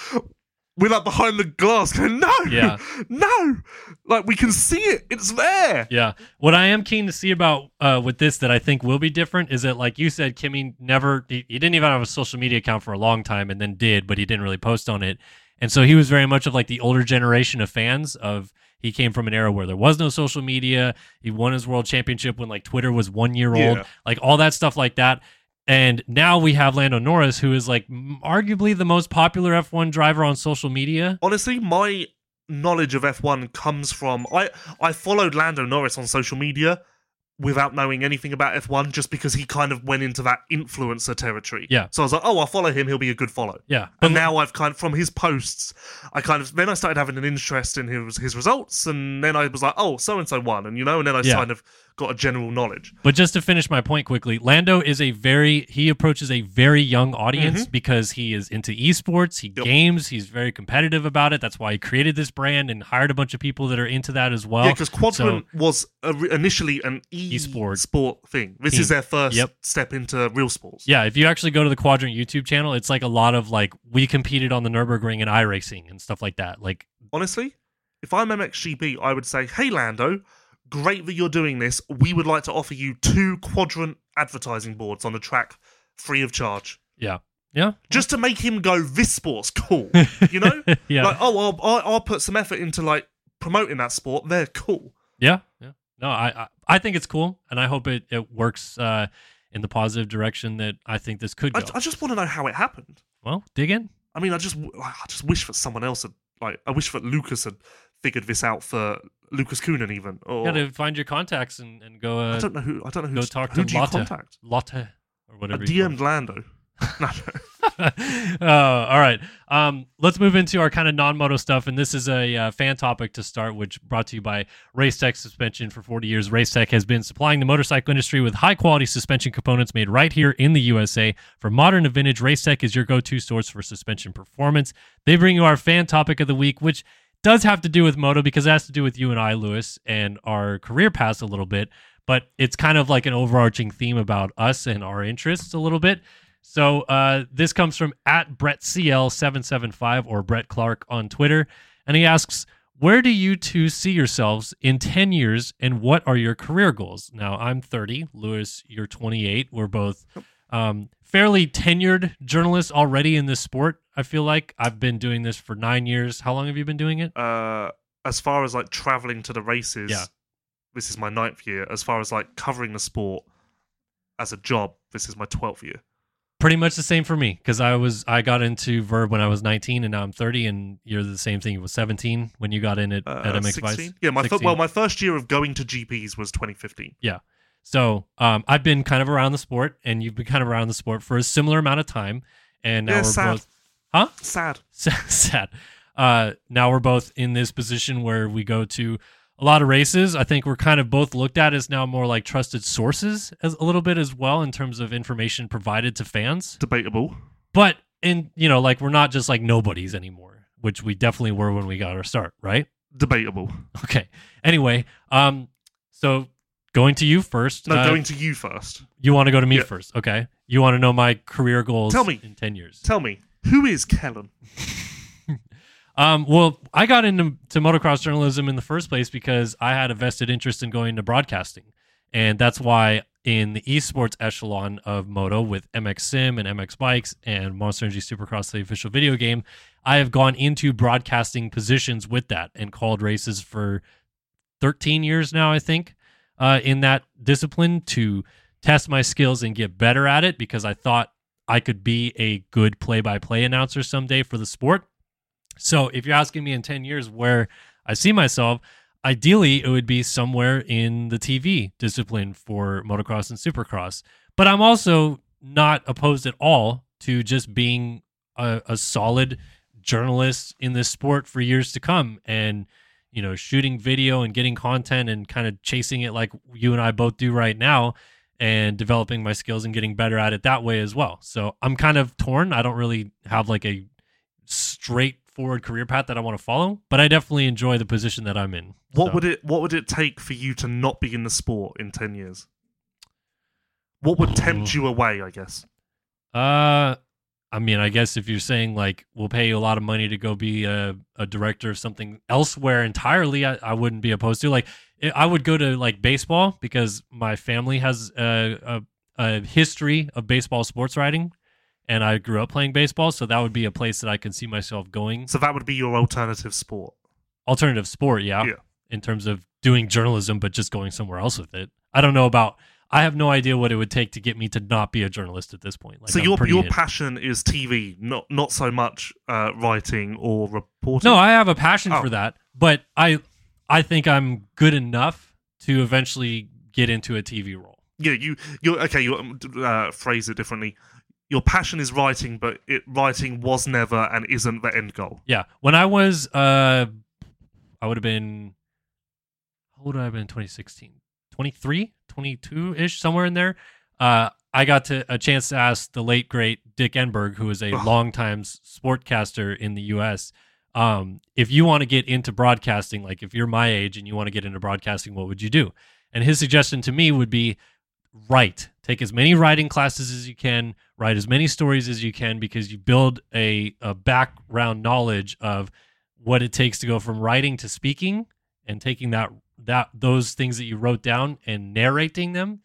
We're like behind the glass, going, "No, Yeah. no!" Like we can see it. It's there. Yeah. What I am keen to see about uh, with this that I think will be different is that, like you said, Kimi never, he, he didn't even have a social media account for a long time and then did, but he didn't really post on it. And so he was very much of like the older generation of fans of, he came from an era where there was no social media. He won his world championship when like Twitter was one year old, Yeah. like all that stuff like that. And now we have Lando Norris, who is like arguably the most popular F1 driver on social media. honestly, my knowledge of F1 comes from I I followed Lando Norris on social media without knowing anything about F1 just because he kind of went into that influencer territory. Yeah. So I was like, "Oh, I'll follow him, he'll be a good follow." Yeah. And now I've kind of from his posts, I kind of then I started having an interest in his his results, and then I was like, oh, so and so won, and you know, and then I Yeah. kind of got a general knowledge. But just to finish my point quickly, Lando is a very he approaches a very young audience because he is into esports, he Mm-hmm. Yep. games, he's very competitive about it. That's why he created this brand and hired a bunch of people that are into that as well. yeah, because Quadrant So- was initially an e Esport. sport thing. This Team. is their first Yep. step into real sports. yeah, if you actually go to the Quadrant YouTube channel, it's like a lot of like we competed on the Nurburgring and iRacing and stuff like that. Like honestly, if I'm MXGP, I would say, hey, Lando, great that you're doing this. We would like to offer you two quadrant advertising boards on the track free of charge. yeah. Yeah. just to make him go, "This sport's cool," you know? Yeah. Like, oh, I'll, I'll, I'll put some effort into like promoting that sport. They're cool. Yeah, yeah. No, I, I I think it's cool, and I hope it it works uh, in the positive direction that I think this could I. I just want to know how it happened. well, dig in. I mean, I just, I just wish that someone else had, like, I wish that Lucas had figured this out for Lucas Coonan even. Or You got to find your contacts and, and go I uh, don't know who. I don't know who. go talk who to do you contact? Lotte or whatever. call DM'd Lando. uh, all right. Um, let's move into our kind of non-moto stuff, and this is a uh, fan topic to start, which brought to you by Race Tech Suspension. For 40 years, Race Tech has been supplying the motorcycle industry with high-quality suspension components made right here in the USA. For modern and vintage, Race Tech is your go-to source for suspension performance. They bring you our fan topic of the week, which does have to do with moto because it has to do with you and I, Lewis, and our career paths a little bit. But it's kind of like an overarching theme about us and our interests a little bit. So uh, this comes from at Brett CL775 or Brett Clark on Twitter. And he asks, Where do you two see yourselves in 10 years and what are your career goals? Now, I'm 30. Lewis, you're 28. We're both um, fairly tenured journalists already in this sport. I feel like I've been doing this for nine years. How long have you been doing it? Uh, as far as like traveling to the races, Yeah. this is my ninth year. As far as like covering the sport as a job, this is my twelfth year. Pretty much the same for me because I was I got into Vurb when I was 19 and now I'm 30 and you're the same thing. You was 17 when you got in at, Uh, at MX 16? Vice. Yeah, my 16. well, my first year of going to GPs was 2015. Yeah, So um, I've been kind of around the sport, and you've been kind of around the sport for a similar amount of time. And now Yeah, we're sad. both huh Sad. sad. Uh, now we're both in this position where we go to a lot of races. I think we're kind of both looked at as now more like trusted sources as a little bit as well in terms of information provided to fans. Debatable. But in you know like we're not just like nobodies anymore, which we definitely were when we got our start, right? Debatable. Okay. Anyway, um, so going to you first. No, uh, going to you first. You want to go to me Yeah. first, okay? You want to know my career goals? Tell me. in ten years. Tell me, who is Kellen? Um, well, I got into to motocross journalism in the first place because I had a vested interest in going to broadcasting, and that's why in the esports echelon of moto with MX Sim and MX Bikes and Monster Energy Supercross, the official video game, I have gone into broadcasting positions with that and called races for 13 years now, I think, uh, in that discipline to test my skills and get better at it because I thought I could be a good play by play announcer someday for the sport. So if you're asking me in 10 years where I see myself, ideally it would be somewhere in the TV discipline for motocross and supercross. But I'm also not opposed at all to just being a, a solid journalist in this sport for years to come and you know shooting video and getting content and kind of chasing it like you and I both do right now and developing my skills and getting better at it that way as well. So I'm kind of torn. I don't really have like a straightforward career path that I want to follow, but I definitely enjoy the position that I'm in. What So- would it What would it take for you to not be in the sport in ten years? What would tempt you away? I guess. Uh, I mean, I guess if you're saying like we'll pay you a lot of money to go be a, a director of something elsewhere entirely, I, I wouldn't be opposed to. Like, I I would go to like baseball because my family has a, a a history of baseball sports writing, and I grew up playing baseball, so that would be a place that I can see myself going. So that would be your alternative sport. Alternative sport, yeah, Yeah. in terms of doing journalism, but just going somewhere else with it. I don't know about. I have no idea what it would take to get me to not be a journalist at this point. Like, so I'm your your passion is TV, not not so much uh, writing or reporting. No, I have a passion Oh. for that, but I I think I'm good enough to eventually get into a TV role. yeah, you you okay. You uh, phrase it differently. Your passion is writing, but it writing was never and isn't the end goal. Yeah, when I was uh I would have been how old would I have been in 2016? 23, 22-ish somewhere in there. Uh I got to a chance to ask the late great Dick Enberg, who is a Ugh. longtime sportcaster in the US, um, if you want to get into broadcasting, like if you're my age and you want to get into broadcasting, what would you do? And his suggestion to me would be write. Take as many writing classes as you can, write as many stories as you can, because you build a, a background knowledge of what it takes to go from writing to speaking and taking that that those things that you wrote down and narrating them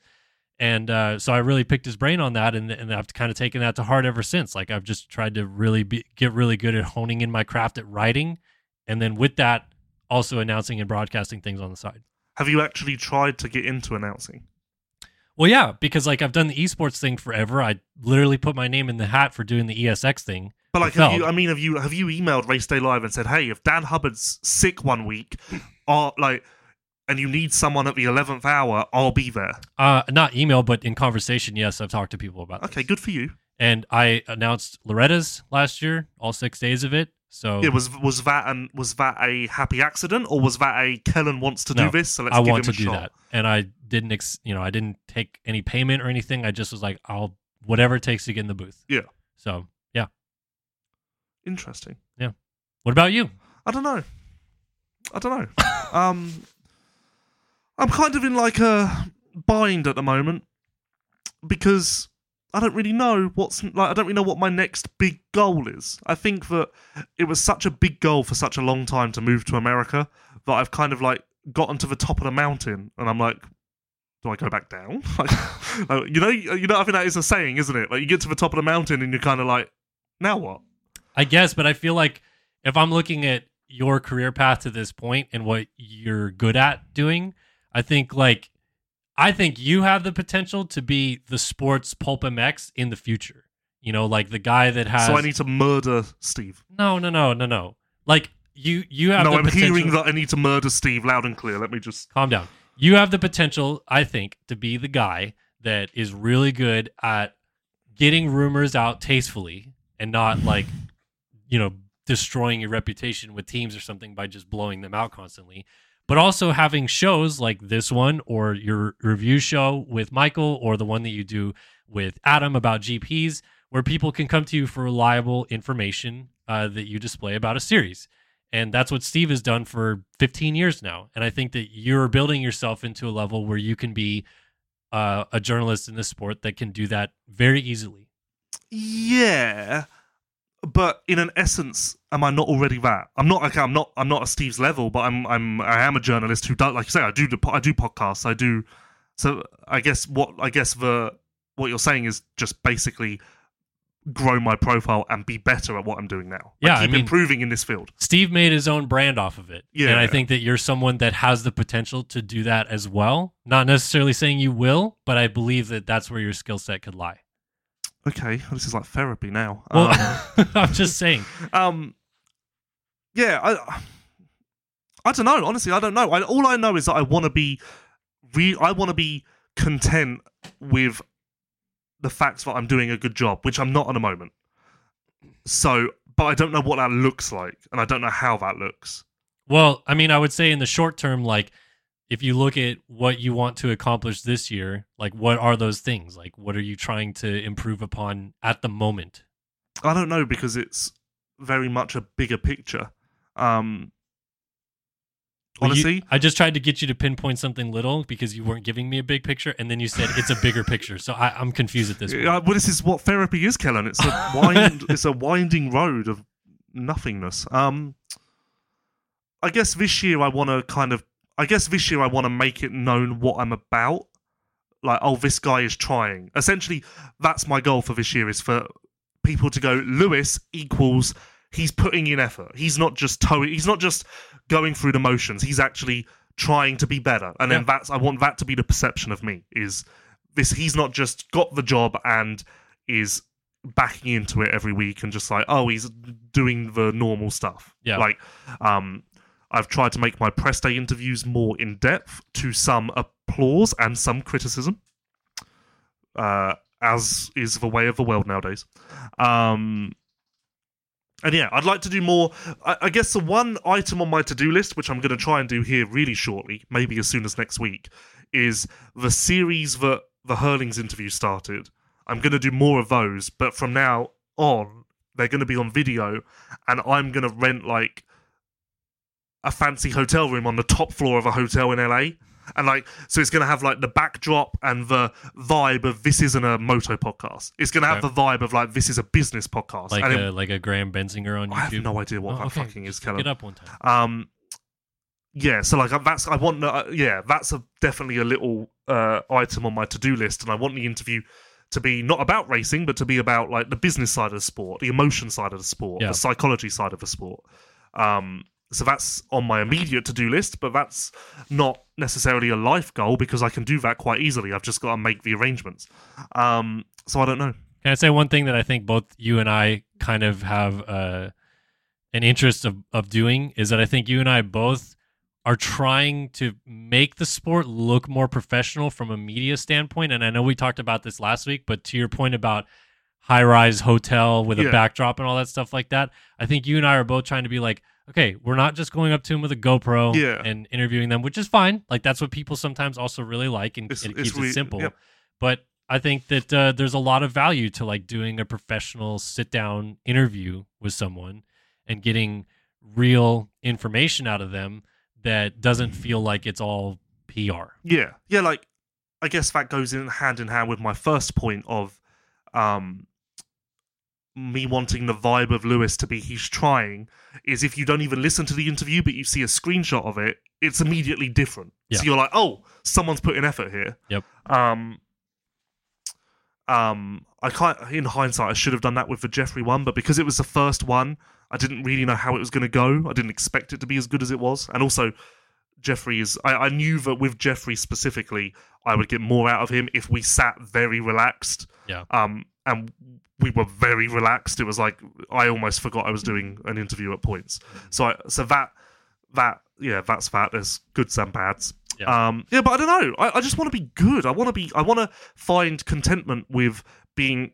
And uh, so I really picked his brain on that, and, and I've kind of taken that to heart ever since. Like I've just tried to really be, get really good at honing in my craft at writing, and then with that, also announcing and broadcasting things on the side. Have you actually tried to get into announcing? Well, yeah, because like I've done the esports thing forever. I literally put my name in the hat for doing the ESX thing. But like, have you, I mean, have you have you emailed Race Day Live and said, "Hey, if Dan Hubbard's sick one week, or like, and you need someone at the eleventh hour, I'll be there." Uh, not email, but in conversation, yes, I've talked to people about Okay, this. good for you. And I announced Loretta's last year, all six days of it. So it was was that and was that a happy accident, or was that a Kellen wants to do this, so let's I give want to him a do shot? that, and I didn't, ex- you know, I didn't take any payment or anything. I just was like, I'll whatever it takes to get in the booth. Yeah. So yeah. Interesting. Yeah. What about you? I don't know. I don't know. um, I'm kind of in like a bind at the moment because I don't really know what's like. I don't really know what my next big goal is. I think that it was such a big goal for such a long time to move to America that I've kind of like gotten to the top of the mountain and I'm like. Do I go back down? Like, you know, you know. I think that is a saying, isn't it? Like you get to the top of the mountain and you're kind of like, now what? I guess, but I feel like if I'm looking at your career path to this point and what you're good at doing, I think like I think you have the potential to be the sports PulpMX in the future. You know, like the guy that has So I need to murder Steve. No, no, no, no, no. Like you you have no, the I'm potential hearing that I need to murder Steve loud and clear. Let me just. calm down. You have the potential, I think, to be the guy that is really good at getting rumors out tastefully and not like, you know, destroying your reputation with teams or something by just blowing them out constantly. But also having shows like this one or your review show with Michael or the one that you do with Adam about GPs, where people can come to you for reliable information uh, that you display about a series. And that's what Steve has done for 15 years now. And I think that you're building yourself into a level where you can be uh, a journalist in this sport that can do that very easily. Yeah, but in an essence, am I not already that? I'm not. Okay, I'm not. I'm not at Steve's level, but I'm. I'm. I am a journalist who does, like you say, I do. I do podcasts. I do. So I guess what I guess the what you're saying is just basically grow my profile and be better at what I'm doing now. Like, Yeah, I keep mean- improving in this field. Steve made his own brand off of it. Yeah. And I think that you're someone that has the potential to do that as well. Not necessarily saying you will, but I believe that that's where your skill set could lie. Okay, this is like therapy now. Well, Um, I'm just saying. Um, yeah, I, I don't know. Honestly, I don't know. I, all I know is that I want to be, re- I want to be content with the fact that I'm doing a good job, which I'm not at the moment. So, but I don't know what that looks like, and I don't know how that looks. Well, I mean, I would say in the short term, like if you look at what you want to accomplish this year, like what are those things? Like what are you trying to improve upon at the moment? I don't know because it's very much a bigger picture. Um, you- honestly, I just tried to get you to pinpoint something little because you weren't giving me a big picture, and then you said it's a bigger picture. So I, I'm confused at this point. Well, this is what therapy is, Kellen. It's a wind, it's a winding road of nothingness. Um, I guess this year I want to kind of, I guess this year I want to make it known what I'm about. Like, oh, this guy is trying. Essentially, that's my goal for this year is for people to go. Lewis equals he's putting in effort. He's not just towing. He's not just going through the motions. He's actually trying to be better. And then that's I want that to be the perception of me is this he's not just got the job and is backing into it every week and just like oh he's doing the normal stuff Yeah. like um i've tried to make my press day interviews more in depth to some applause and some criticism uh as is the way of the world nowadays um and yeah, I'd like to do more. I, I guess the one item on my to do list, which I'm going to try and do here really shortly, maybe as soon as next week, is the series that the Herlings interview started. I'm going to do more of those, but from now on, they're going to be on video, and I'm going to rent like a fancy hotel room on the top floor of a hotel in LA. And like, so it's going to have like the backdrop and the vibe of this isn't a moto podcast. It's going to have Okay. the vibe of like this is a business podcast. Like and it- a like a Graham Bensinger on YouTube. I have no idea what Oh, that okay. fucking is, Look it up one time. Um, yeah, so like that's I want uh, yeah that's a definitely a little uh, item on my to do list, and I want the interview to be not about racing, but to be about like the business side of the sport, the emotion side of the sport, Yeah. the psychology side of the sport. Um, so that's on my immediate to do list, but that's not necessarily a life goal because I can do that quite easily. I've just got to make the arrangements. Um, so I don't know. Can I say one thing that I think both you and I kind of have uh, an interest of, of doing is that I think you and I both are trying to make the sport look more professional from a media standpoint. And I know we talked about this last week, but to your point about high rise hotel with a backdrop and all that stuff like that, I think you and I are both trying to be like, okay, we're not just going up to them with a GoPro Yeah. and interviewing them, which is fine. Like that's what people sometimes also really like, and It's- it keeps it simple yep. but I think that uh, there's a lot of value to like doing a professional sit down interview with someone and getting real information out of them that doesn't feel like it's all PR. Yeah, yeah. Like, I guess that goes in hand in hand with my first point of, um, me wanting the vibe of Lewis to be he's trying. Is if you don't even listen to the interview, but you see a screenshot of it, it's immediately different. Yeah. So you're like, oh, someone's putting effort here. Yep. Um. Um, I can't. In hindsight, I should have done that with the Jeffrey one, but because it was the first one, I didn't really know how it was going to go. I didn't expect it to be as good as it was, and also Jeffrey is. I, I knew that with Jeffrey specifically, I would get more out of him if we sat very relaxed. Yeah. Um, and we were very relaxed. It was like I almost forgot I was doing an interview at points. So I, so that that yeah, that's that. There's goods and bads. Yeah. Um, yeah, but I don't know. I, I just want to be good. I want to be. I want to find contentment with being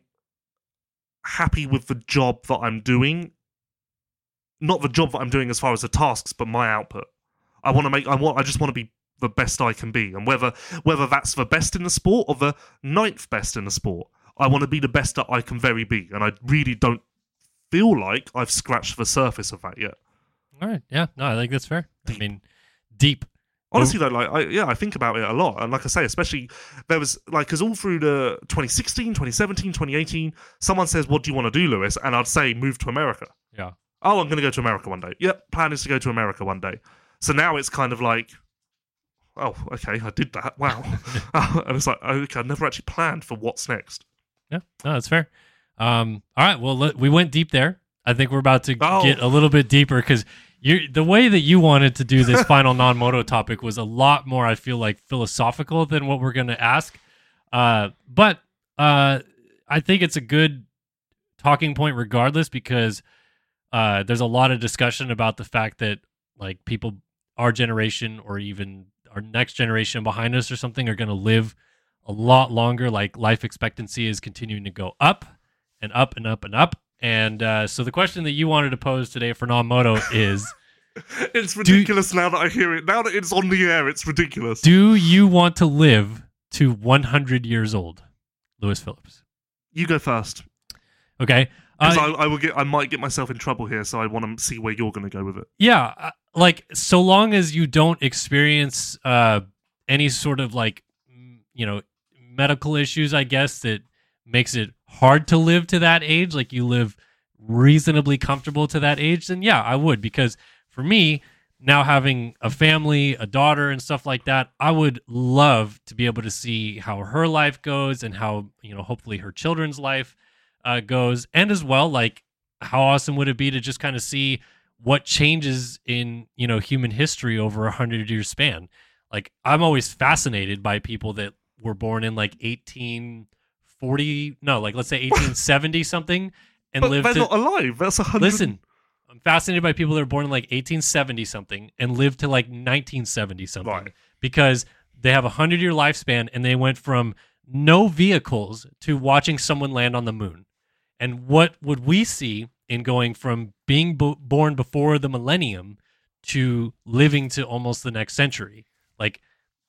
happy with the job that I'm doing. Not the job that I'm doing as far as the tasks, but my output. I want to make. I want. I just want to be the best I can be, and whether whether that's the best in the sport or the ninth best in the sport, I want to be the best that I can very be, and I really don't feel like I've scratched the surface of that yet. All right. Yeah. No, I think that's fair. I mean, deep. Honestly, though, like, I, yeah, I think about it a lot. And like I say, especially there was like, because all through the 2016, 2017, 2018, someone says, What do you want to do, Lewis? And I'd say, Move to America. Yeah. Oh, I'm going to go to America one day. Yep, plan is to go to America one day. So now it's kind of like, Oh, okay, I did that. Wow. and it's like, okay, I never actually planned for what's next. Yeah. No, that's fair. Um, all right. Well, let, we went deep there. I think we're about to Oh. get a little bit deeper because you the way that you wanted to do this final non-moto topic was a lot more. I feel like philosophical than what we're going to ask. Uh, but uh, I think it's a good talking point regardless because uh, there's a lot of discussion about the fact that like people our generation or even our next generation behind us or something are going to live a lot longer like life expectancy is continuing to go up and up and up and up and uh, so the question that you wanted to pose today for non-moto is It's ridiculous now that I hear it. Now that it's on the air, it's ridiculous. do you want to live to 100 years old lewis phillips you go first. okay Because Uh, I, I will get, I might get myself in trouble here, so I want to see where you're going to go with it. yeah uh, like so long as you don't experience uh any sort of like you know medical issues i guess that makes it hard to live to that age like you live reasonably comfortable to that age then yeah i would. Because for me now having a family a daughter and stuff like that i would love to be able to see how her life goes and how you know hopefully her children's life uh, goes. And as well like how awesome would it be to just kind of see what changes in you know human history over a hundred year span? Like i'm always fascinated by people that were born in like 1840 no like let's say 1870 something and But lived they're to, not alive. That's a hundred. listen i'm fascinated by people that are born in like 1870 something and lived to like 1970 something Right. because they have a hundred year lifespan and they went from no vehicles to watching someone land on the moon and what would we see in going from being bo- born before the millennium to living to almost the next century like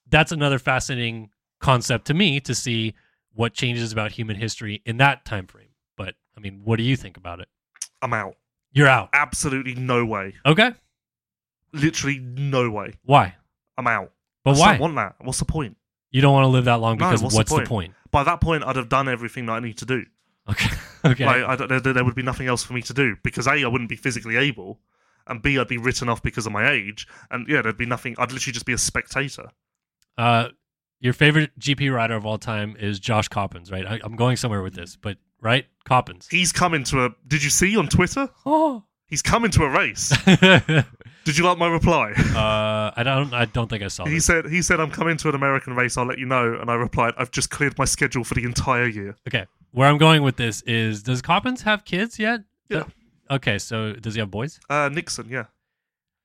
that's another fascinating concept to me to see what changes about human history in that time frame but i mean what do you think about it I'm out. you're out Absolutely no way. okay Literally no way. why I'm out. but I why don't want that. What's the point? you don't want to live that long No, because what's what's, the the, point? point? By that point, I'd have done everything that I need to do. okay okay Like, I don't, there, there would be nothing else for me to do because a, I wouldn't be physically able, and b, I'd be written off because of my age, and yeah, there'd be nothing. I'd literally just be a spectator. uh your favorite GP rider of all time is Josh Coppins, right? I, I'm going somewhere with this, but right, Coppins. He's coming to a. Did you see on Twitter? Oh. He's coming to a race. uh, Did you like my reply? I don't. I don't think I saw He this. said, "He said I'm coming to an American race. I'll let you know." And I replied, "I've just cleared my schedule for the entire year." Okay, where I'm going with this is: Does Coppins have kids yet? Yeah. Okay, so does he have boys? Uh, Nixon, yeah,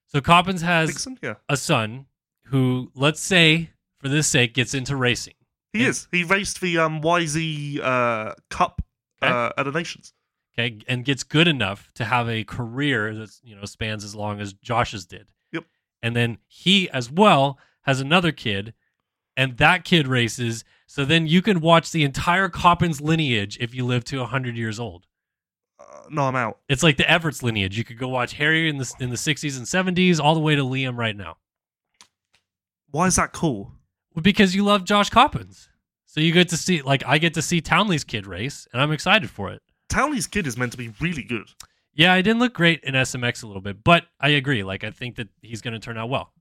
So Coppins has Nixon, yeah. a son who, let's say, for this sake, gets into racing. He is. He raced the um, YZ uh, Cup Okay. uh, at the Nations. okay, and gets good enough to have a career that you know spans as long as Josh's did. Yep. And then he as well has another kid, and that kid races. So then you can watch the entire Coppins lineage if you live to hundred years old. Uh, no, I'm out. It's like the Everts lineage. You could go watch Harry in the in the sixties and seventies, all the way to Liam right now, Why is that cool? Because you love Josh Coppins. So you get to see, like, I get to see Townley's kid race, and I'm excited for it. Townley's kid is meant to be really good. Yeah, I didn't look great in SMX a little bit, but I agree. Like, I think that he's going to turn out well.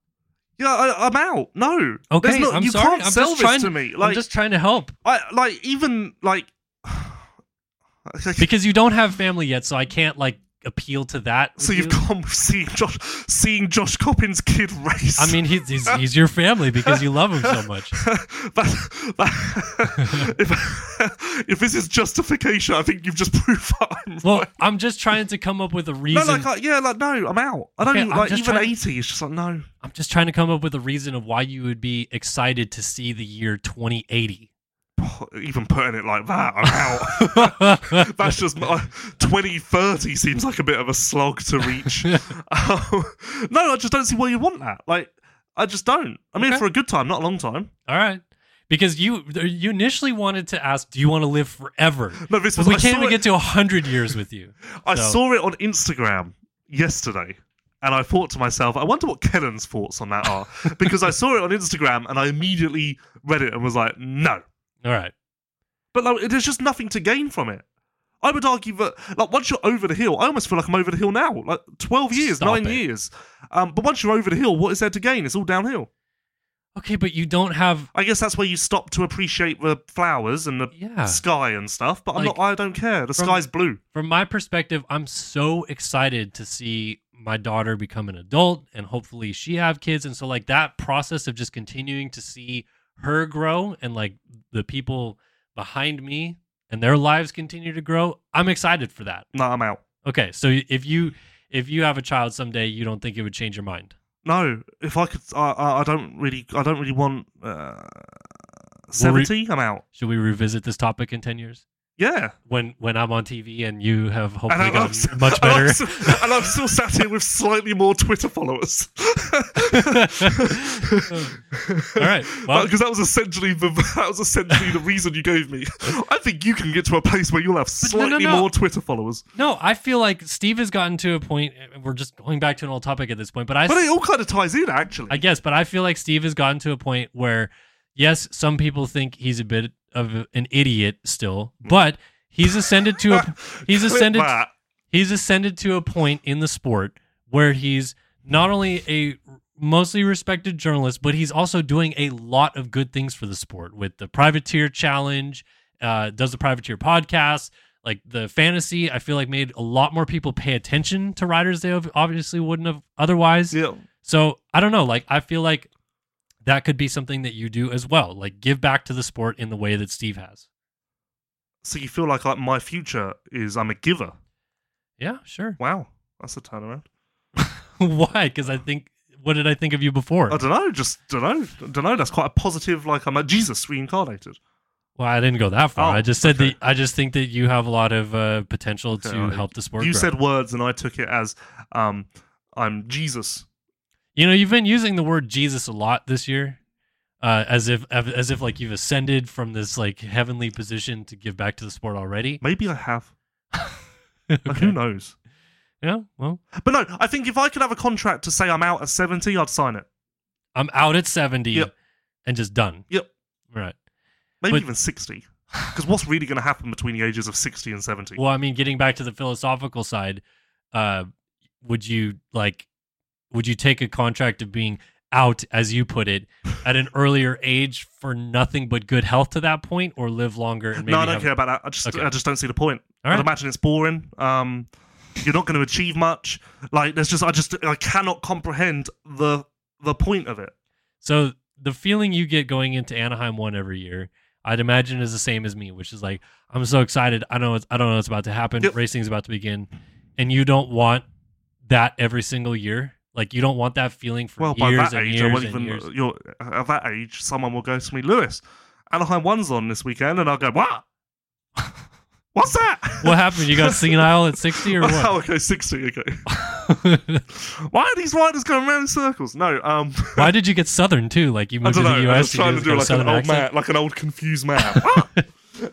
Yeah, I, I'm out. No, Okay, no, I'm you sorry. can't I'm sell just this trying to me. Like, I'm just trying to help I like even like. because you don't have family yet, so I can't like appeal to that. so you've you. gone with seeing Josh, seeing Josh Coppins' kid race. I mean, he's, he's he's your family because you love him so much. that, that, if, if this is justification, I think you've just proved that I'm Well, right. I'm just trying to come up with a No, reason. like, uh, yeah, like, no, I'm out. I don't Okay, like, even trying- 80 is just like, no. I'm just trying to come up with a reason of why you would be excited to see the year 2080. Even putting it like that, I'm out. That's just uh, 2030 seems like a bit of a slog to reach. Um, no, I just don't see why you want that. Like, I just don't. I mean, Okay. for a good time, not a long time. All right. Because you you initially wanted to ask, do you want to live forever? No, this was we I can't even it- get to 100 years with you. I So- saw it on Instagram yesterday. And I thought to myself, I wonder what Kellen's thoughts on that are. because I saw it on Instagram and I immediately read it and was like, no. All right. But like, there's just nothing to gain from it. I would argue that, like, once you're over the hill, I almost feel like I'm over the hill now. Like, 12 years, Stop nine it. years. Um, but once you're over the hill, what is there to gain? It's all downhill. Okay, but you don't have. I guess that's where you stop to appreciate the flowers and the Yeah. sky and stuff. But I'm Like, not. I don't care. The from- sky's blue. From my perspective, I'm so excited to see my daughter become an adult and hopefully she have kids. And so, like, that process of just continuing to see her grow and like the people behind me and their lives continue to grow, I'm excited for that. No, I'm out. Okay, so if you if you have a child someday, you don't think it would change your mind? No, if I could, I, I, don't really, I don't really want uh, seventy. I'm out. Should we revisit this topic in ten years Yeah, when when I'm on TV and you have hopefully I'm, gotten still- much and I'm better? still- and I'm still sat here with slightly more Twitter followers. All right, well- because that was essentially the that was essentially the reason you gave me. I think you can get to a place where you'll have no, no, slightly no. more Twitter followers. No, I feel like Steve has gotten to a point. and We're just going back to an old topic at this point, but I, But it all kind of ties in, actually. I guess, but I feel like Steve has gotten to a point where, yes, some people think he's a bit of an idiot still, but he's ascended to a he's ascended he's ascended to a point in the sport where he's not only a mostly respected journalist, but he's also doing a lot of good things for the sport with the privateer challenge, uh, does the privateer podcast, like the fantasy. I feel like made a lot more people pay attention to riders they obviously wouldn't have otherwise. Yeah. So I don't know. Like I feel like that could be something that you do as well. Like give back to the sport in the way that Steve has. So you feel like like my future is I'm a giver. Yeah, sure. Wow, that's a turnaround. Why? Because I think. What did I think of you before? I don't know, just don't know, don't know. That's quite a positive. Like I'm a Jesus reincarnated. Well, I didn't go that far. Oh, I just said okay. that I just think that you have a lot of uh, potential to Okay, help the sport. You grow. said words, and I took it as um, I'm Jesus. You know, you've been using the word Jesus a lot this year, uh, as if as if like you've ascended from this like heavenly position to give back to the sport already. Maybe I have. Like, Who knows? Yeah, well, But no, I think if I could have a contract to say I'm out at 70, I'd sign it. I'm out at seventy Yep. and just done. Yep. Right. Maybe But- even 60. Because what's really going to happen between the ages of 60 and 70? Well, I mean, getting back to the philosophical side, uh, would you like? Would you take a contract of being out, as you put it, at an earlier age for nothing but good health to that point, or live longer and maybe no, I don't have- care about that. I just Okay. I just don't see the point. I'd right. imagine it's boring. Um, you're not going to achieve much. Like there's just I just I cannot comprehend the the point of it. So the feeling you get going into Anaheim one every year, I'd imagine is the same as me, which is like I'm so excited. I know it's, I don't know what's about to happen. Yep. Racing's about to begin, and you don't want that every single year. Like you don't want that feeling for Well, by years that and age, years I won't even years. you're at that age. Someone will go to me, Lewis. Anaheim one's on this weekend, and I'll go, what? What's that? What happened? You got senile at 60 or what? Oh, okay, sixty. Okay. Why are these riders going around in circles? No, um, Why did you get Southern too? Like you I moved to don't the know. I US was trying to do like an old man, like an old confused man.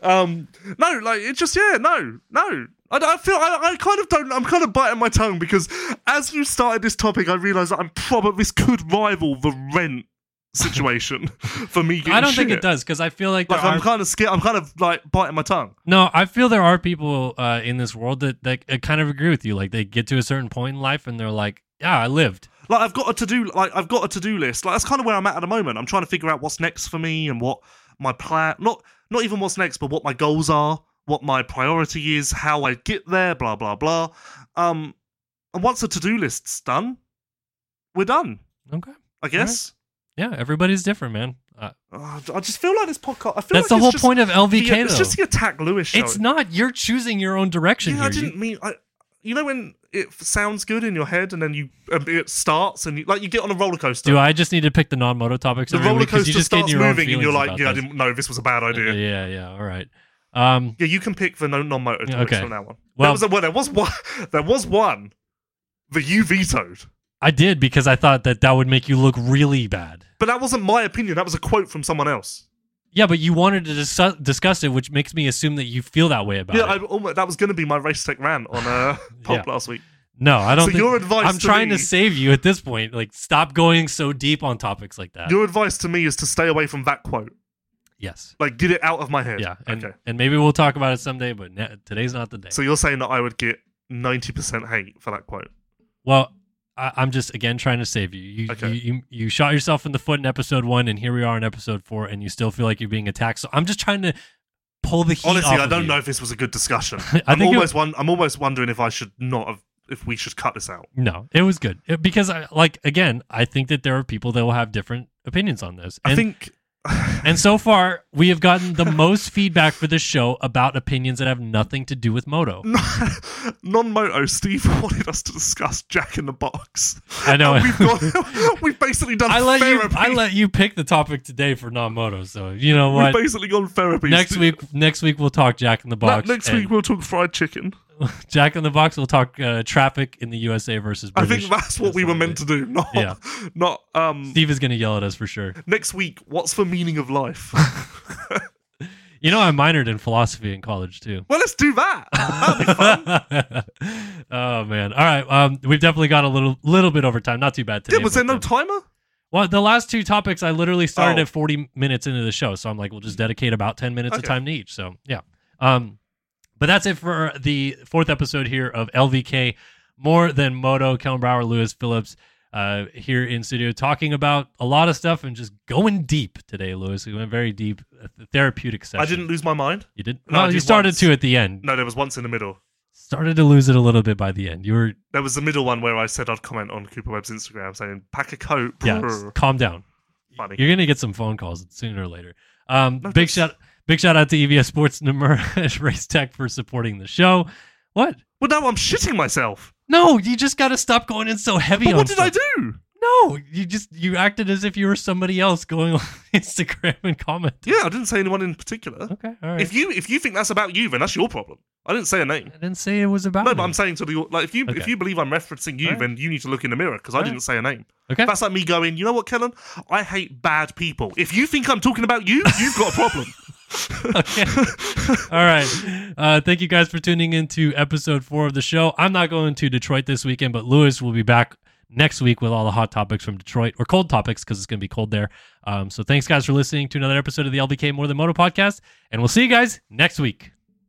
um, no, like it just yeah, no, no. I, I feel I, I kind of don't. I'm kind of biting my tongue because as you started this topic, I realised that I'm probably this could rival the rent situation for me. Getting I don't think it does because I feel like Like I'm are kind of scared. I'm kind of like biting my tongue. No, I feel there are people uh, in this world that, that uh, kind of agree with you. Like they get to a certain point in life and they're like, "Yeah, I lived." Like I've got a to do. Like I've got a to do list. Like that's kind of where I'm at at the moment. I'm trying to figure out what's next for me and what my plan. Not not even what's next, but what my goals are, what my priority is, how I get there. Blah blah blah. Um, and once the to do list's done, we're done. Okay. I guess. Yeah, everybody's different, man. Uh, Uh, I just feel like this podcast. I feel that's like the whole just point of LVK, the, It's just the attack Lewis show. it's not. You're choosing your own direction Yeah, I here. You- didn't mean. I, you know when it sounds good in your head and then you um, it starts and you, like you get on a roller coaster. do I just need to pick the non-moto topics? the roller coaster you just get starts moving and you're like, yeah, I didn't know this was a bad idea. Yeah, yeah. All right. Um, Yeah, you can pick the non-moto topics Okay. from now on. Well- there was a, well, there was one. There was one that you vetoed, I did because I thought that that would make you look really bad. but that wasn't my opinion. That was a quote from someone else. Yeah, but you wanted to dis- discuss it, which makes me assume that you feel that way about yeah, it. I, almost, that was going to be my race tech rant on uh, pop Yeah. last week. no, I don't. So think, your advice I'm to trying me- to save you at this point. Like, stop going so deep on topics like that. Your advice to me is to stay away from that quote. Yes. Like, get it out of my head. Yeah. And, okay. and maybe we'll talk about it someday, but na- today's not the day. So you're saying that I would get ninety percent hate for that quote? well, I, I'm just again trying to save you. You, Okay. you you you shot yourself in the foot in episode one, and here we are in episode four, and you still feel like you're being attacked. So I'm just trying to pull the heat. Honestly, I don't you. know if this was a good discussion. I I'm think it- almost won- I'm almost wondering if I should not have. If we should cut this out. No, it was good It- because, I, like, again, I think that there are people that will have different opinions on this. And, I think. And so far, we have gotten the most feedback for this show about opinions that have nothing to do with moto. non-moto Steve wanted us to discuss Jack in the Box. I know. And we've got we've basically done I let you. I let you pick the topic today for non-moto. So you know what? we've basically gone therapy. Next Steve. week, next week we'll talk Jack in the Box. next week we'll talk fried chicken. Jack in the Box. We'll talk uh, traffic in the USA versus. I think that's what we were meant to do. Not Yeah. not um Steve is gonna yell at us for sure. next week, what's the meaning of life? You know, I minored in philosophy in college too. well, let's do that. That'd be fun. oh man! All right, um, we've definitely got a little little bit over time. Not too bad today. yeah, was there no uh, timer? Well, the last two topics I literally started Oh. at 40 minutes into the show, so I'm like, we'll just dedicate about 10 minutes of time to each. So yeah, um, but that's it for the fourth episode here of LVK More Than Moto. Kellen Brauer, Lewis Phillips, uh, here in studio talking about a lot of stuff and just going deep today, Lewis. We went very deep, therapeutic session. I didn't lose my mind. You did. No, well, you started once. to at the end. No, there was once in the middle. Started to lose it a little bit by the end. You were There was the middle one where I said I'd comment on Cooper Webb's Instagram saying pack a coat. yeah. calm down. Funny. You're gonna get some phone calls sooner or later. Um, No, big shout, big shout out to EVS Sports Namura Race Tech for supporting the show. What? Well, now I'm shitting myself. No, you just got to stop going in so heavy But on what did I do? No, you just you acted as if you were somebody else going on Instagram and commenting. Yeah, I didn't say anyone in particular. Okay, all right. If you if you think that's about you, then that's your problem. I didn't say a name. I didn't say it was about. No, me. but I'm saying to the like if you if you believe I'm referencing you, Alright. then you need to look in the mirror because I Alright. didn't say a name. okay. That's like me going, you know what, Kellen? I hate bad people. If you think I'm talking about you, you've got a problem. okay. All right. Uh, thank you guys for tuning into episode four of the show. I'm not going to Detroit this weekend, but Lewis will be back next week with all the hot topics from Detroit or cold topics because it's going to be cold there. Um, so thanks, guys, for listening to another episode of the LVK More Than Moto podcast, and we'll see you guys next week.